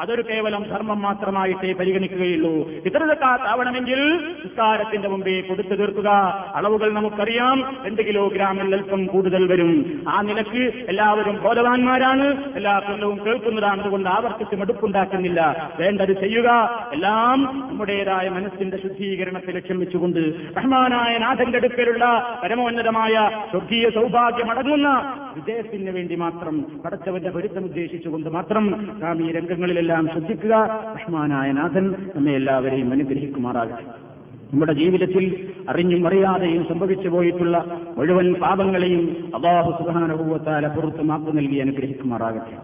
അതൊരു കേവലം ധർമ്മം മാത്രമായിട്ടേ പരിഗണിക്കുകയുള്ളൂ. ഇത്തര സക്കാത്ത് ആവണമെങ്കിൽ നിസ്കാരത്തിന്റെ മുമ്പേ കൊടുത്തു തീർക്കുക. അളവുകൾ നമുക്കറിയാം. രണ്ട് കിലോഗ്രാമിൽ അല്പം കൂടുതൽ വരും. ആ നിലയ്ക്ക് എല്ലാവരും ബോധവാന്മാരാണ്. എല്ലാ കൊല്ലവും കേൾക്കുന്നതാണ്. അതുകൊണ്ട് ആവർത്തിച്ച് മടുപ്പുണ്ടാക്കുന്നില്ല വേണ്ടത് ചെയ്യുക. എല്ലാം നമ്മുടേതായ മനസ്സിന്റെ ശുദ്ധീകരണത്തെ ലക്ഷ്യം വെച്ചുകൊണ്ട് റഹ്മാനായ നാഥന്റെ അടുക്കലുള്ള പരമോന്നതമായ സ്വർഗീയ സൗഭാഗ്യം അടങ്ങുന്ന വിജയത്തിന് വേണ്ടി മാത്രം പടച്ചവന്റെ പൊരുത്തം ഉദ്ദേശിച്ചുകൊണ്ട് മാത്രം നാം ഈ രംഗങ്ങളിലെല്ലാം ശ്രദ്ധിക്കുക. റഹ്മാനായ നാഥൻ നമ്മെ എല്ലാവരെയും അനുഗ്രഹിക്കുമാറാകട്ടെ. നമ്മുടെ ജീവിതത്തിൽ അറിഞ്ഞും അറിയാതെയും സംഭവിച്ചു പോയിട്ടുള്ള മുഴുവൻ പാപങ്ങളെയും അബാഹു സുഖാനുഭവത്താല പുറത്ത് മാപ്പ് നൽകി അനുഗ്രഹിക്കുമാറാകട്ടെ.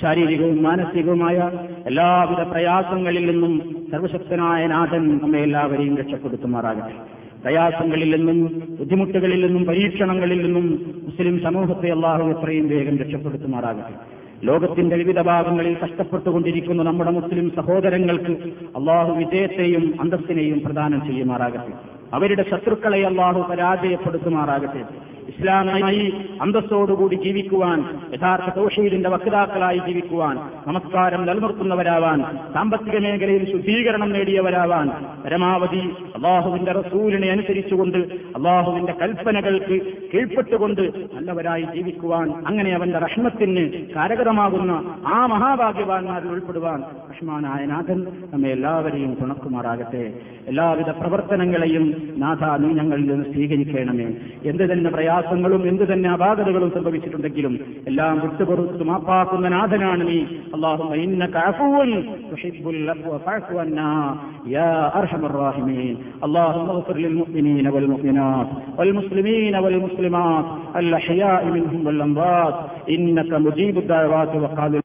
ശാരീരികവും മാനസികവുമായ എല്ലാവിധ പ്രയാസങ്ങളിൽ നിന്നും സർവശക്തനായ നാഥൻ നമ്മെ എല്ലാവരെയും രക്ഷപ്പെടുത്തുമാറാകട്ടെ. പ്രയാസങ്ങളിൽ നിന്നും ബുദ്ധിമുട്ടുകളിൽ നിന്നും പരീക്ഷണങ്ങളിൽ നിന്നും മുസ്ലിം സമൂഹത്തെ അള്ളാഹു എത്രയും വേഗം രക്ഷപ്പെടുത്തുമാറാകട്ടെ. ലോകത്തിന്റെ വിവിധ ഭാഗങ്ങളിൽ കഷ്ടപ്പെട്ടുകൊണ്ടിരിക്കുന്ന നമ്മുടെ മുസ്ലിം സഹോദരങ്ങൾക്ക് അള്ളാഹു വിജയത്തെയും അന്തസ്സിനെയും പ്രദാനം ചെയ്യുമാറാകട്ടെ. അവരുടെ ശത്രുക്കളെ അള്ളാഹു പരാജയപ്പെടുത്തുമാറാകട്ടെ. ഇസ്ലാമായി അന്തസ്സോടുകൂടി ജീവിക്കുവാൻ യഥാർത്ഥ തോഷീലിന്റെ വക്താക്കളായി ജീവിക്കുവാൻ നമസ്കാരം നിലനിർത്തുന്നവരാവാൻ സാമ്പത്തിക മേഖലയിൽ ശുദ്ധീകരണം നേടിയവരാവാൻ പരമാവധി അള്ളാഹുവിന്റെ റസൂലിനെ അനുസരിച്ചുകൊണ്ട് അള്ളാഹുവിന്റെ കൽപ്പനകൾക്ക് കീഴ്പ്പെട്ടുകൊണ്ട് നല്ലവരായി ജീവിക്കുവാൻ അങ്ങനെ അവന്റെ റഷ്മത്തിന് കാരകരമാകുന്ന ആ മഹാഭാഗ്യവാന്മാരിൽ ഉൾപ്പെടുവാൻ റഹ്മാനായ നാഥൻ നമ്മെ എല്ലാവരെയും തുണക്കുമാറാകട്ടെ. എല്ലാവിധ പ്രവർത്തനങ്ങളെയും നാഥ നീ ഞങ്ങളിൽ നിന്ന് സ്വീകരിക്കണമേ. എന്ത് തന്നെ പ്രയാസങ്ങളും എന്ത് തന്നെ അപാകതകളും സംഭവിച്ചിട്ടുണ്ടെങ്കിലും എല്ലാം വിട്ടുപുറത്ത് മാപ്പാക്കുന്ന നാഥനാണ് നീ അള്ളാഹു اللهم اغفر للمؤمنين والمؤمنات والمسلمين والمسلمات الأحياء منهم والأموات إنك مجيب الدعوات وقال